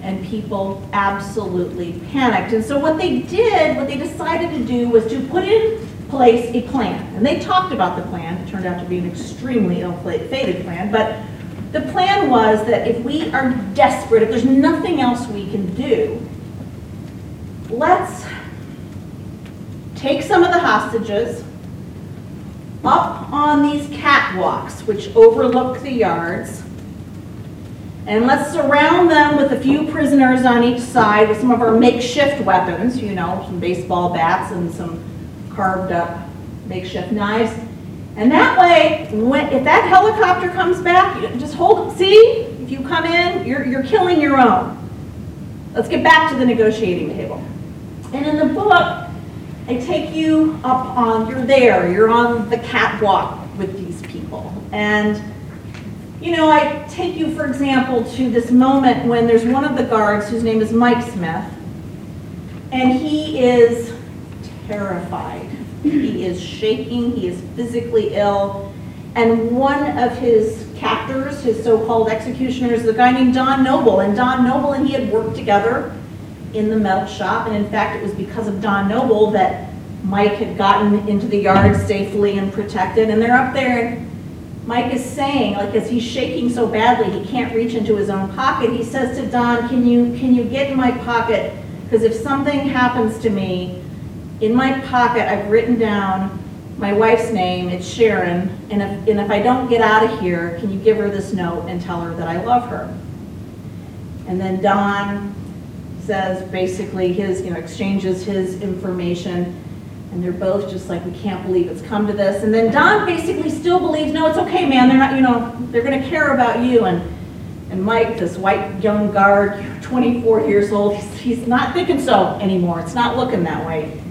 and people absolutely panicked. And so what they did, what they decided to do was to put in place a plan. And they talked about the plan. It turned out to be an extremely ill-fated plan. But the plan was that if we are desperate, if there's nothing else we can do, let's take some of the hostages up on these catwalks, which overlook the yards, and let's surround them with a few prisoners on each side with some of our makeshift weapons, you know, some baseball bats and some carved up makeshift knives. And that way, when, if that helicopter comes back, just hold, see, if you come in, you're, you're killing your own. Let's get back to the negotiating table. And in the book, I take you up on, you're there, you're on the catwalk with these people. And you know, I take you, for example, to this moment when there's one of the guards whose name is Mike Smith, and he is terrified. He is shaking, he is physically ill, and one of his captors, his so-called executioners, is a guy named Don Noble, and Don Noble and he had worked together in the metal shop, and in fact, it was because of Don Noble that Mike had gotten into the yard safely and protected, and they're up there and Mike is saying, like as he's shaking so badly he can't reach into his own pocket, he says to Don, can you, can you get in my pocket? Because if something happens to me, in my pocket I've written down my wife's name, it's Sharon, and if, and if I don't get out of here, can you give her this note and tell her that I love her? And then Don says basically his, you know, exchanges his information and they're both just like, we can't believe it's come to this. And then Don basically still believes, no, it's okay, man. They're not, you know, they're going to care about you. And and Mike, this white young guard, 24 years old, he's, he's not thinking so anymore. It's not looking that way.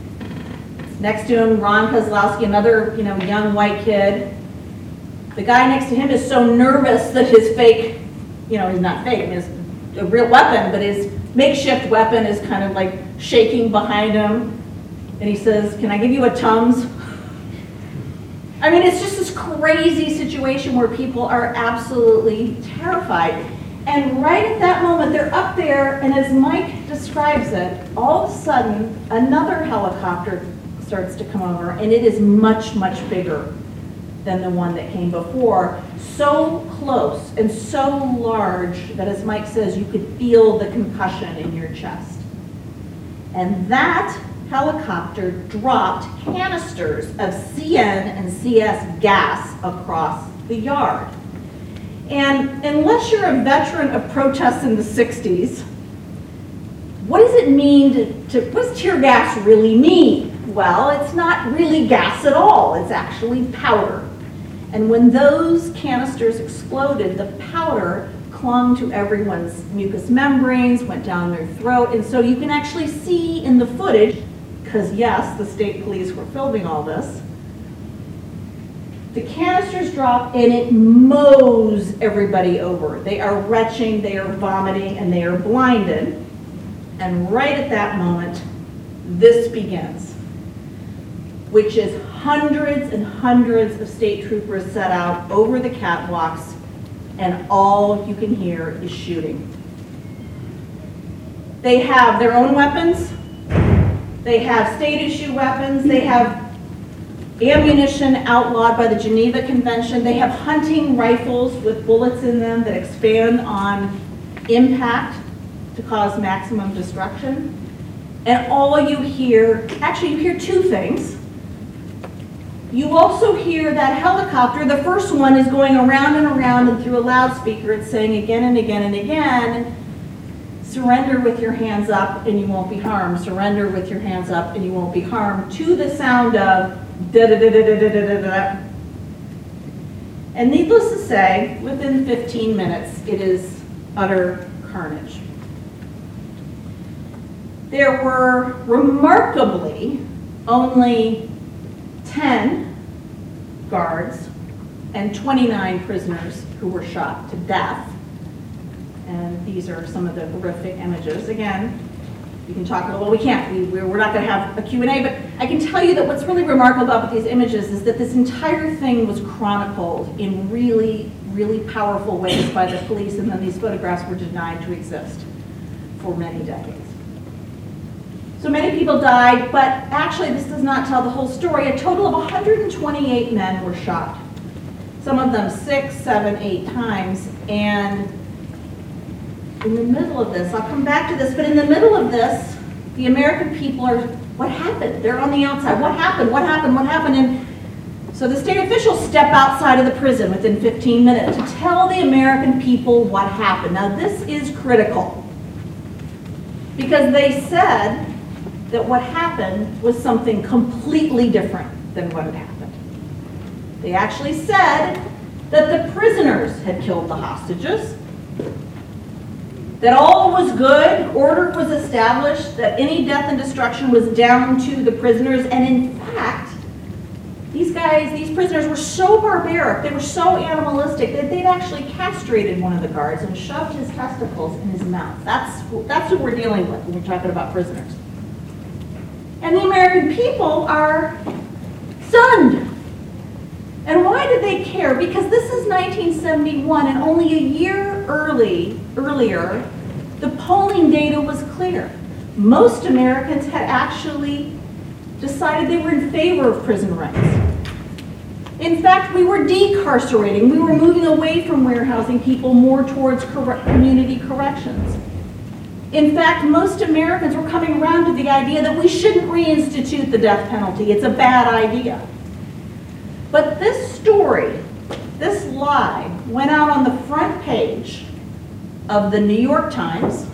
Next to him, Ron Kozlowski, another, you know, young white kid. The guy next to him is so nervous that his fake, you know, he's not fake, I mean, it's a real weapon, but his makeshift weapon is kind of like shaking behind him and he says, can I give you a Tums? I mean, it's just this crazy situation where people are absolutely terrified. And right at that moment, they're up there, and as Mike describes it, all of a sudden, another helicopter starts to come over, and it is much, much bigger than the one that came before. So close and so large that, as Mike says, you could feel the concussion in your chest. And that helicopter dropped canisters of CN and CS gas across the yard. And unless you're a veteran of protests in the 60s, what does it mean to, to what does tear gas really mean? Well, it's not really gas at all, it's actually powder. And when those canisters exploded, the powder clung to everyone's mucous membranes, went down their throat, and so you can actually see in the footage because yes, the state police were filming all this. The canisters drop and it mows everybody over. They are retching, they are vomiting, and they are blinded. And right at that moment, this begins, which is hundreds and hundreds of state troopers set out over the catwalks, and all you can hear is shooting. They have their own weapons, they have state issue weapons, they have ammunition outlawed by the Geneva Convention. They have hunting rifles with bullets in them that expand on impact to cause maximum destruction. And all you hear, actually you hear two things. You also hear that helicopter, the first one is going around and around and through a loudspeaker it's saying again and again and again, surrender with your hands up and you won't be harmed, surrender with your hands up and you won't be harmed, to the sound of da da da da da da da da. da. And needless to say, within 15 minutes, it is utter carnage. There were remarkably only 10 guards and 29 prisoners who were shot to death. And these are some of the horrific images. Again, you can talk about, well, we can't, we, we're not going to have a Q&A, but I can tell you that what's really remarkable about these images is that this entire thing was chronicled in really, really powerful ways by the police, and then these photographs were denied to exist for many decades. So many people died, but actually this does not tell the whole story. A total of 128 men were shot. Some of them six, seven, eight times, and in the middle of this, I'll come back to this, but in the middle of this, the American people are, what happened? They're on the outside. What happened? What happened? What happened? And so the state officials step outside of the prison within 15 minutes to tell the American people what happened. Now, this is critical because they said that what happened was something completely different than what had happened. They actually said that the prisoners had killed the hostages that all was good, order was established, that any death and destruction was down to the prisoners, and in fact, these guys, these prisoners were so barbaric, they were so animalistic that they'd actually castrated one of the guards and shoved his testicles in his mouth. That's, that's who we're dealing with when we're talking about prisoners. And the American people are stunned. And why did they care? Because this is 1971, and only a year early, earlier, the polling data was clear. Most Americans had actually decided they were in favor of prison rights. In fact, we were decarcerating. We were moving away from warehousing people more towards community corrections. In fact, most Americans were coming around to the idea that we shouldn't reinstitute the death penalty. It's a bad idea. But this story, this lie, went out on the front page of the New York Times.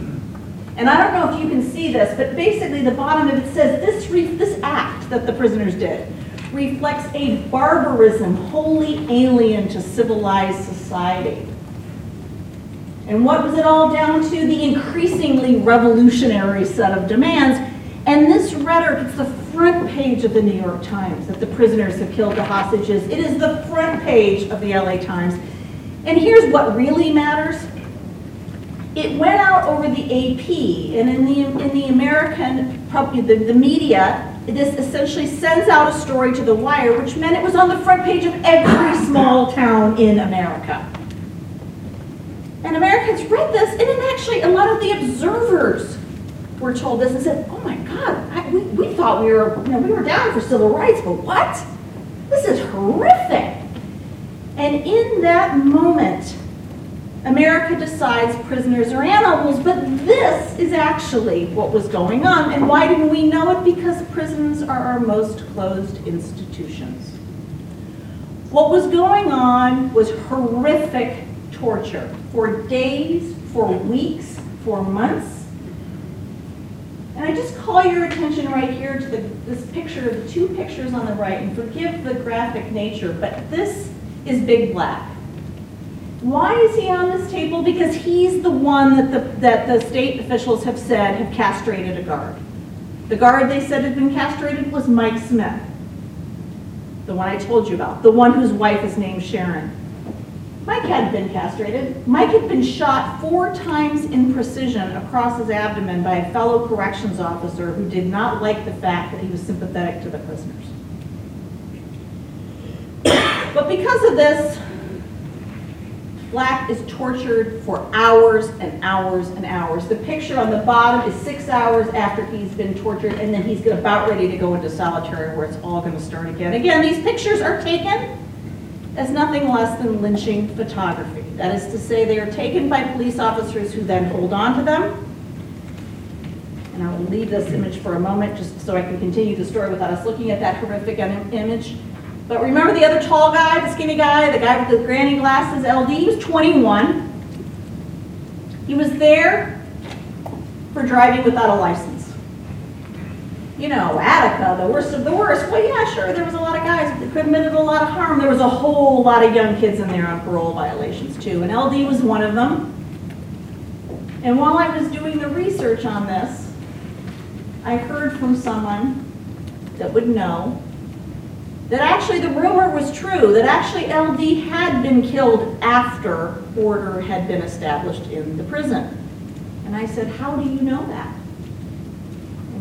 And I don't know if you can see this, but basically the bottom of it says this, this act that the prisoners did reflects a barbarism wholly alien to civilized society. And what was it all down to? The increasingly revolutionary set of demands. And this rhetoric, it's the front page of the New York Times that the prisoners have killed the hostages. It is the front page of the LA Times. And here's what really matters. It went out over the AP, and in the, in the American, the, the media, this essentially sends out a story to the wire, which meant it was on the front page of every small town in America. And Americans read this, and then actually a lot of the observers were told this and said, oh my God, I, we, we thought we were, you know, we were down for civil rights, but what? This is horrific. And in that moment, America decides prisoners are animals, but this is actually what was going on. And why didn't we know it? Because prisons are our most closed institutions. What was going on was horrific torture for days, for weeks, for months. And I just call your attention right here to the, this picture, the two pictures on the right, and forgive the graphic nature, but this is Big Black. Why is he on this table? Because he's the one that the, that the state officials have said have castrated a guard. The guard they said had been castrated was Mike Smith. the one I told you about, the one whose wife is named Sharon. Mike had been castrated. Mike had been shot four times in precision across his abdomen by a fellow corrections officer who did not like the fact that he was sympathetic to the prisoners. But because of this, Black is tortured for hours and hours and hours. The picture on the bottom is six hours after he's been tortured, and then he's about ready to go into solitary where it's all going to start again. Again, these pictures are taken as nothing less than lynching photography. That is to say, they are taken by police officers who then hold on to them. And I will leave this image for a moment just so I can continue the story without us looking at that horrific im- image. But remember the other tall guy, the skinny guy, the guy with the granny glasses, LD? He was 21. He was there for driving without a license you know, Attica, the worst of the worst. Well, yeah, sure, there was a lot of guys that committed a lot of harm. There was a whole lot of young kids in there on parole violations too, and LD was one of them. And while I was doing the research on this, I heard from someone that would know that actually the rumor was true, that actually LD had been killed after order had been established in the prison. And I said, how do you know that?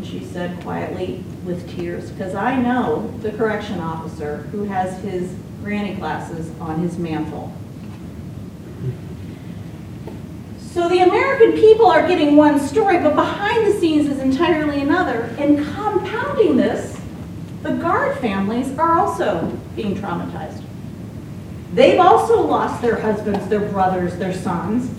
She said quietly with tears, because I know the correction officer who has his granny glasses on his mantle. So the American people are getting one story, but behind the scenes is entirely another. And compounding this, the guard families are also being traumatized. They've also lost their husbands, their brothers, their sons.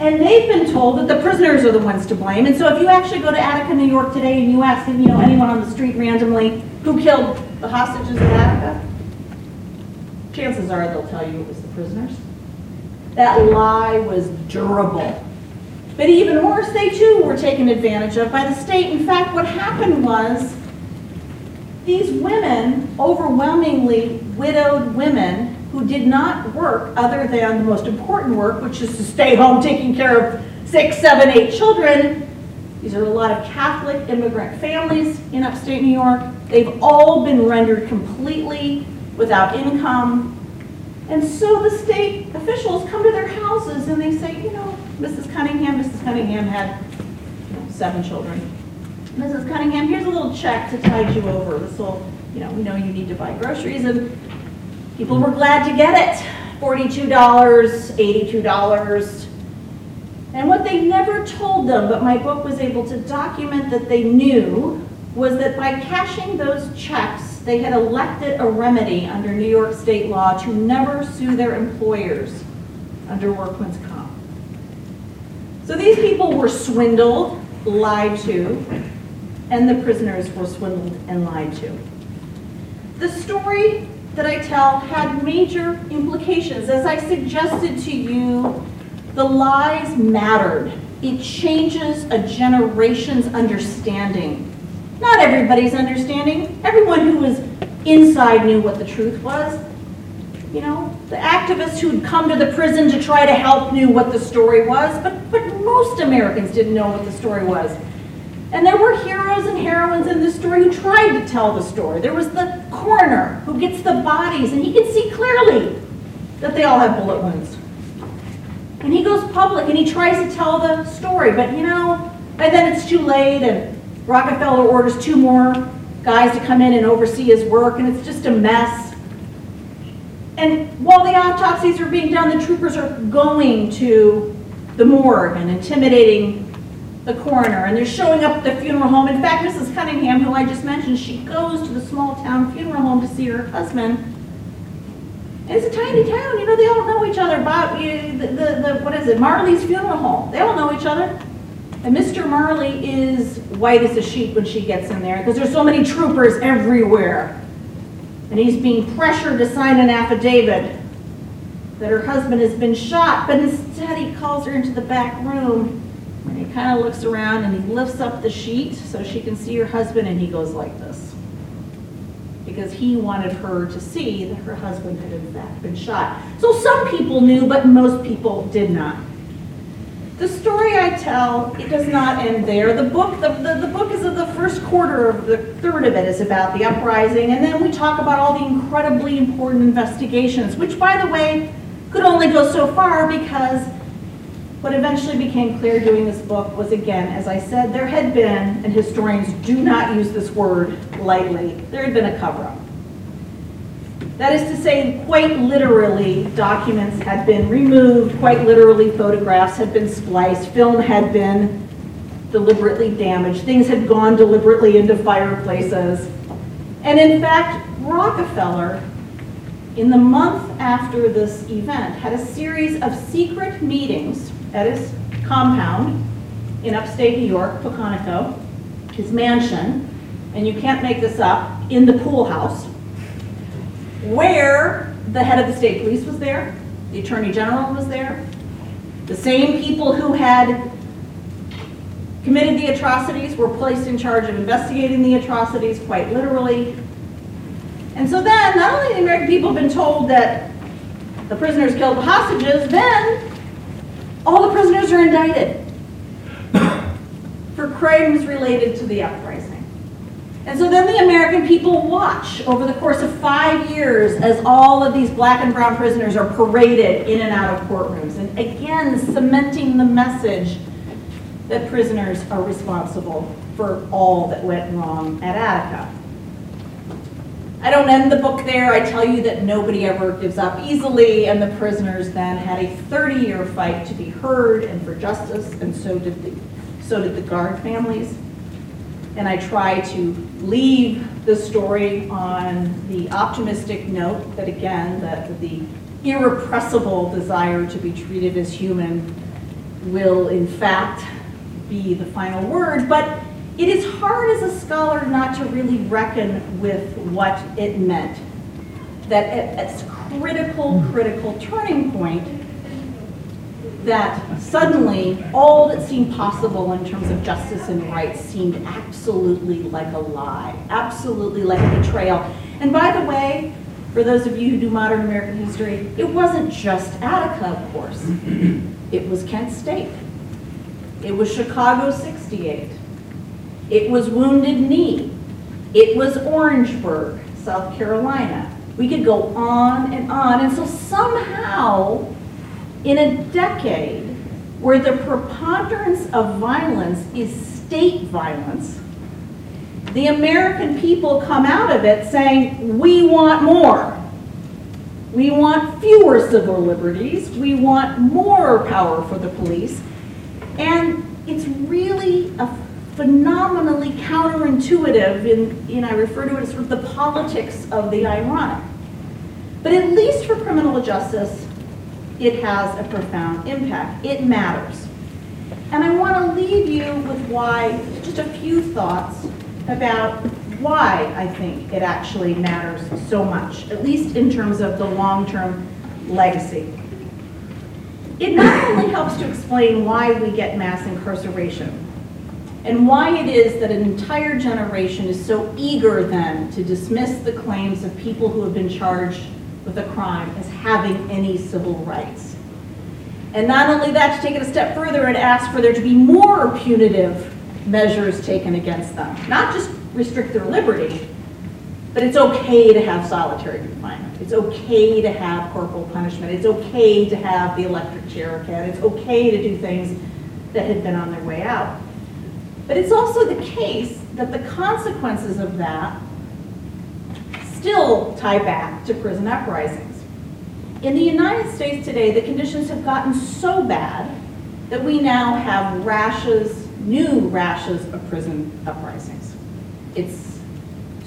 And they've been told that the prisoners are the ones to blame. And so if you actually go to Attica, New York today and you ask you know, anyone on the street randomly who killed the hostages in Attica, chances are they'll tell you it was the prisoners. That lie was durable. But even worse, they too were taken advantage of by the state. In fact, what happened was these women, overwhelmingly widowed women, who did not work other than the most important work, which is to stay home taking care of six, seven, eight children. These are a lot of Catholic immigrant families in upstate New York. They've all been rendered completely without income. And so the state officials come to their houses and they say, you know, Mrs. Cunningham, Mrs. Cunningham had seven children. Mrs. Cunningham, here's a little check to tide you over. This will, you know, we know you need to buy groceries and People were glad to get it. $42, $82. And what they never told them, but my book was able to document that they knew, was that by cashing those checks, they had elected a remedy under New York state law to never sue their employers under workman's comp. So these people were swindled, lied to, and the prisoners were swindled and lied to. The story that I tell had major implications. As I suggested to you, the lies mattered. It changes a generation's understanding. Not everybody's understanding. Everyone who was inside knew what the truth was. You know, the activists who'd come to the prison to try to help knew what the story was, but, but most Americans didn't know what the story was. And there were heroes and heroines in this story who tried to tell the story. There was the coroner who gets the bodies, and he can see clearly that they all have bullet wounds. And he goes public and he tries to tell the story, but you know, and then it's too late, and Rockefeller orders two more guys to come in and oversee his work, and it's just a mess. And while the autopsies are being done, the troopers are going to the morgue and intimidating the coroner, and they're showing up at the funeral home. In fact, Mrs. Cunningham, who I just mentioned, she goes to the small town funeral home to see her husband. And it's a tiny town, you know, they all know each other. Bob, the, the, the, what is it, Marley's funeral home. They all know each other. And Mr. Marley is white as a sheet when she gets in there because there's so many troopers everywhere. And he's being pressured to sign an affidavit that her husband has been shot, but instead he calls her into the back room and he kind of looks around and he lifts up the sheet so she can see her husband and he goes like this. Because he wanted her to see that her husband had in fact been shot. So some people knew, but most people did not. the story I tell, it does not end there. The book, the, the, the book is of the first quarter of the third of it is about the uprising, and then we talk about all the incredibly important investigations, which by the way, could only go so far because what eventually became clear doing this book was again, as I said, there had been, and historians do not use this word lightly, there had been a cover-up. That is to say, quite literally, documents had been removed, quite literally, photographs had been spliced, film had been deliberately damaged, things had gone deliberately into fireplaces. And in fact, Rockefeller, in the month after this event, had a series of secret meetings at his compound in upstate New York, Pocantico, his mansion, and you can't make this up, in the pool house where the head of the state police was there, the attorney general was there, the same people who had committed the atrocities were placed in charge of investigating the atrocities, quite literally. And so then, not only the American people have been told that the prisoners killed the hostages, then all the prisoners are indicted for crimes related to the uprising. And so then the American people watch over the course of five years as all of these black and brown prisoners are paraded in and out of courtrooms. And again, cementing the message that prisoners are responsible for all that went wrong at Attica. I don't end the book there. I tell you that nobody ever gives up easily, and the prisoners then had a 30-year fight to be heard and for justice, and so did the, so did the guard families and I try to leave the story on the optimistic note that again, that the irrepressible desire to be treated as human will in fact be the final word, but it is hard as a scholar not to really reckon with what it meant. That at its critical, critical turning point, that suddenly all that seemed possible in terms of justice and rights seemed absolutely like a lie, absolutely like a betrayal. And by the way, for those of you who do modern American history, it wasn't just Attica, of course. It was Kent State. It was Chicago 68. It was Wounded Knee. It was Orangeburg, South Carolina. We could go on and on. And so somehow, in a decade where the preponderance of violence is state violence, the American people come out of it saying, we want more. We want fewer civil liberties. We want more power for the police. And it's really a phenomenally counterintuitive, in, in I refer to it as sort of the politics of the ironic. But at least for criminal justice, it has a profound impact. It matters. And I want to leave you with why, just a few thoughts about why I think it actually matters so much, at least in terms of the long-term legacy. It not only helps to explain why we get mass incarceration, and why it is that an entire generation is so eager then to dismiss the claims of people who have been charged with a crime as having any civil rights. And not only that, to take it a step further and ask for there to be more punitive measures taken against them. Not just restrict their liberty, but it's okay to have solitary confinement. It's okay to have corporal punishment. It's okay to have the electric chair cat. It's okay to do things that had been on their way out. But it's also the case that the consequences of that still tie back to prison uprisings. In the United States today, the conditions have gotten so bad that we now have rashes, new rashes of prison uprisings. It's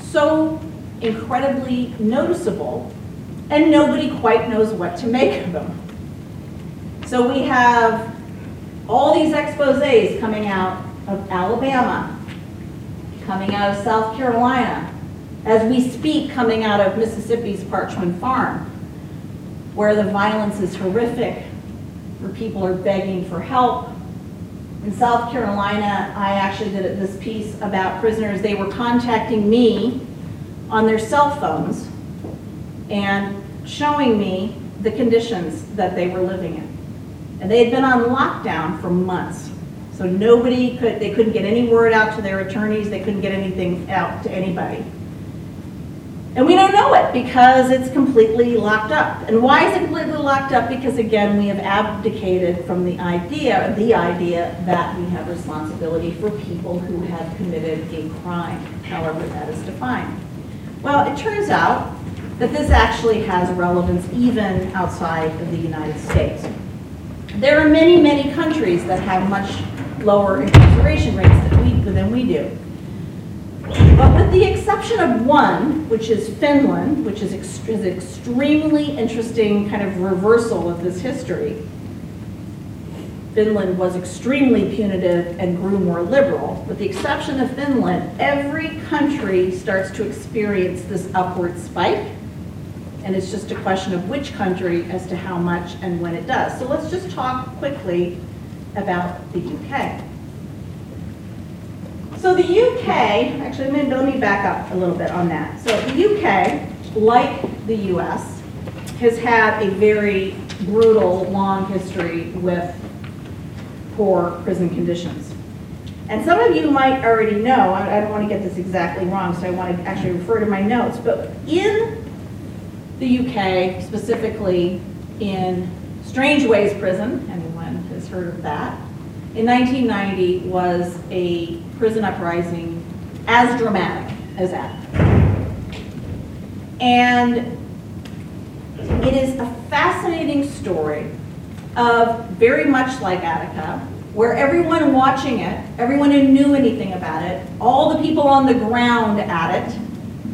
so incredibly noticeable, and nobody quite knows what to make of them. So we have all these exposes coming out of Alabama, coming out of South Carolina, as we speak coming out of Mississippi's Parchman Farm, where the violence is horrific, where people are begging for help. In South Carolina, I actually did this piece about prisoners. They were contacting me on their cell phones and showing me the conditions that they were living in. And they had been on lockdown for months. So nobody could, they couldn't get any word out to their attorneys, they couldn't get anything out to anybody. And we don't know it because it's completely locked up. And why is it completely locked up? Because again, we have abdicated from the idea, the idea that we have responsibility for people who have committed a crime, however that is defined. Well, it turns out that this actually has relevance even outside of the United States. There are many, many countries that have much lower incarceration rates than we, than we do. But with the exception of one, which is Finland, which is, ext is an extremely interesting kind of reversal of this history, Finland was extremely punitive and grew more liberal. With the exception of Finland, every country starts to experience this upward spike. And it's just a question of which country as to how much and when it does. So let's just talk quickly about the UK. So the UK, actually, let me, back up a little bit on that. So the UK, like the US, has had a very brutal, long history with poor prison conditions. And some of you might already know, I, don't want to get this exactly wrong, so I want to actually refer to my notes, but in the UK, specifically in Strangeways Prison, has heard of that, in 1990 was a prison uprising as dramatic as that. And it is a fascinating story of very much like Attica, where everyone watching it, everyone who knew anything about it, all the people on the ground at it,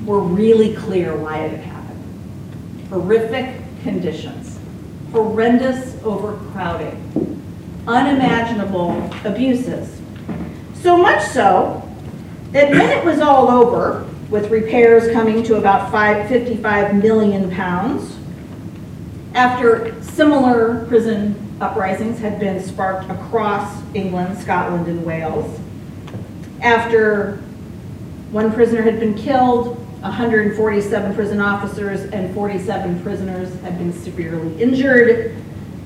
were really clear why it had happened. Horrific conditions, horrendous overcrowding, unimaginable abuses. So much so that when it was all over, with repairs coming to about five, 55 million pounds, after similar prison uprisings had been sparked across England, Scotland, and Wales, after one prisoner had been killed, 147 prison officers and 47 prisoners had been severely injured.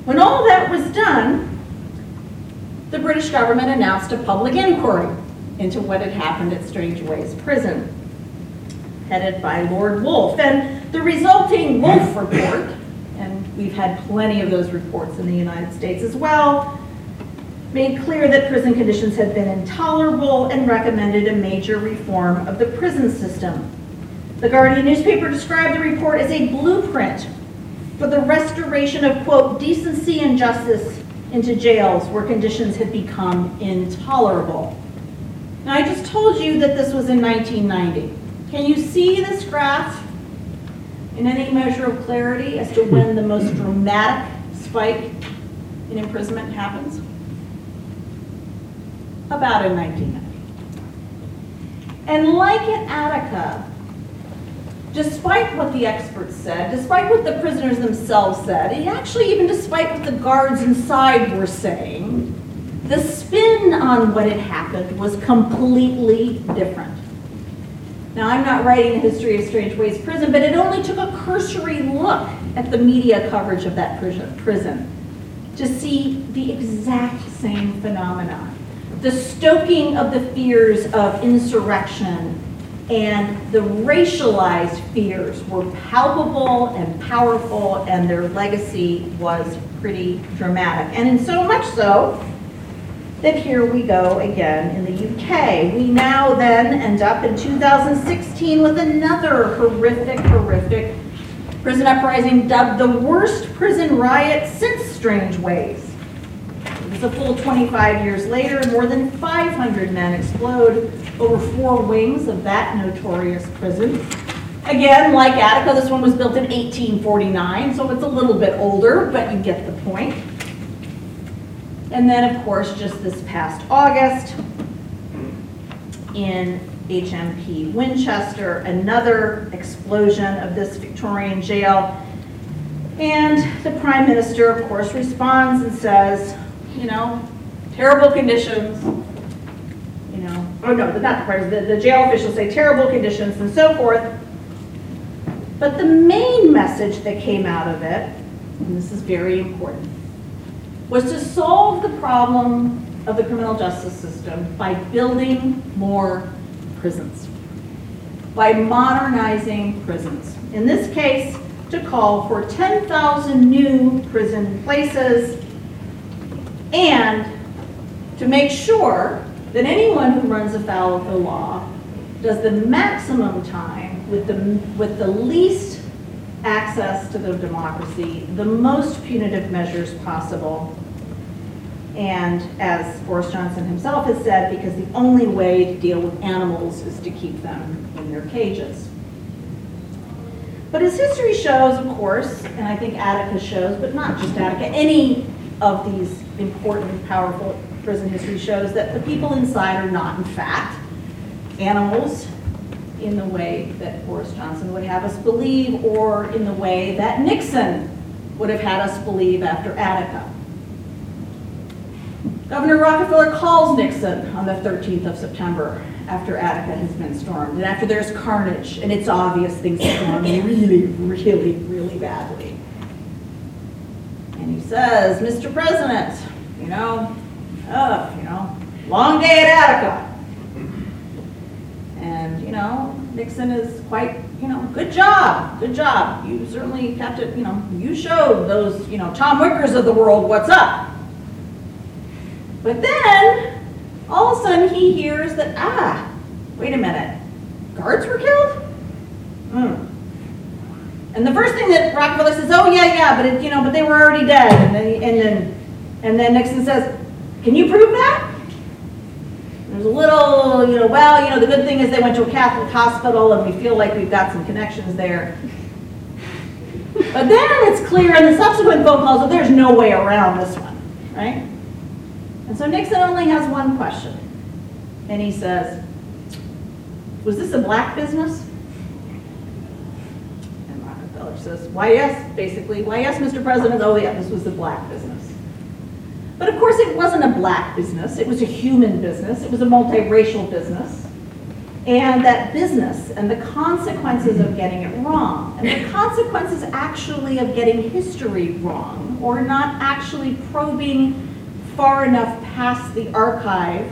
When all that was done, the British government announced a public inquiry into what had happened at Strangeways Prison, headed by Lord Woolf. And the resulting Woolf report, and we've had plenty of those reports in the United States as well, made clear that prison conditions had been intolerable and recommended a major reform of the prison system. The Guardian newspaper described the report as a blueprint for the restoration of, quote, decency and justice into jails where conditions had become intolerable. Now, I just told you that this was in 1990. Can you see this graph in any measure of clarity as to when the most dramatic spike in imprisonment happens? About in 1990. And like in Attica, despite what the experts said, despite what the prisoners themselves said, and actually even despite what the guards inside were saying, the spin on what had happened was completely different. Now, I'm not writing a history of Strangeways Prison, but it only took a cursory look at the media coverage of that prison to see the exact same phenomenon. The stoking of the fears of insurrection and the racialized fears were palpable and powerful, and their legacy was pretty dramatic. And in so much so that here we go again in the UK. We now then end up in 2016 with another horrific, horrific prison uprising dubbed the worst prison riot since Strangeways. It's a full 25 years later, more than 500 men explode over four wings of that notorious prison. Again, like Attica, this one was built in 1849, so it's a little bit older, but you get the point. And then, of course, just this past August, in HMP Winchester, another explosion of this Victorian jail. And the Prime Minister, of course, responds and says, you know, terrible conditions, oh no, not the parties, the, the jail officials say terrible conditions and so forth. But the main message that came out of it, and this is very important, was to solve the problem of the criminal justice system by building more prisons, by modernizing prisons. In this case, to call for 10,000 new prison places and to make sure that anyone who runs afoul of the law does the maximum time with the, with the least access to the democracy, the most punitive measures possible. And as Boris Johnson himself has said, because the only way to deal with animals is to keep them in their cages. But as history shows, of course, and I think Attica shows, but not just Attica, any of these important, powerful prison history shows that the people inside are not, in fact, animals in the way that Boris Johnson would have us believe, or in the way that Nixon would have had us believe after Attica. Governor Rockefeller calls Nixon on the 13th of September after Attica has been stormed, and after there's carnage, and it's obvious things are going really, really, really badly. And he says, Mr. President, you know, you know, long day at Attica. And, you know, Nixon is quite, you know, good job, good job. You certainly kept it, you know, you showed those, you know, Tom Wickers of the world what's up. But then, all of a sudden, he hears that, ah, wait a minute, guards were killed? Hmm. And the first thing that Rockefeller says, oh, yeah, yeah, but it, you know, but they were already dead. And then, and then, and then Nixon says, can you prove that? There's a little, you know, well, you know, the good thing is they went to a Catholic hospital and we feel like we've got some connections there. But then it's clear in the subsequent phone calls that there's no way around this one, right? And so Nixon only has one question. And he says, was this a black business? And Rockefeller says, why yes, basically, why yes, Mr. President, oh yeah, this was a black business. But of course, it wasn't a black business. It was a human business. It was a multiracial business. And that business and the consequences of getting it wrong, and the consequences actually of getting history wrong, or not actually probing far enough past the archive,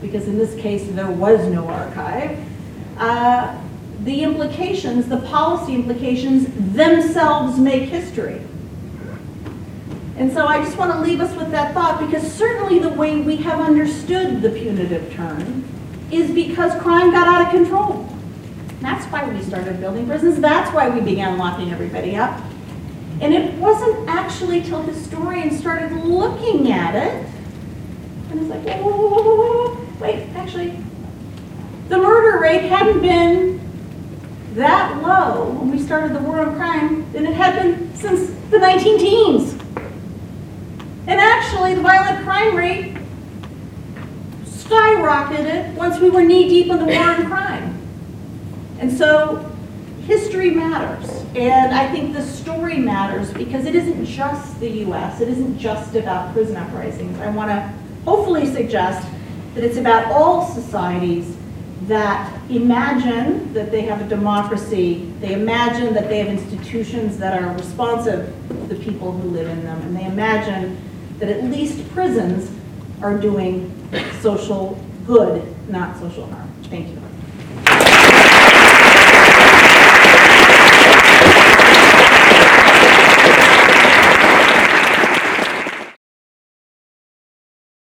because in this case there was no archive, uh, the implications, the policy implications themselves make history. And so I just want to leave us with that thought because certainly the way we have understood the punitive turn is because crime got out of control. That's why we started building prisons. That's why we began locking everybody up. And it wasn't actually till historians started looking at it, and it's like, whoa, whoa, whoa, whoa, whoa, wait, actually, the murder rate hadn't been that low when we started the war on crime than it had been since the 19 teens. And actually, the violent crime rate skyrocketed once we were knee deep in the war on crime. And so history matters. And I think the story matters because it isn't just the US, it isn't just about prison uprisings. I want to hopefully suggest that it's about all societies that imagine that they have a democracy, they imagine that they have institutions that are responsive to the people who live in them, and they imagine that at least prisons are doing social good, not social harm. Thank you.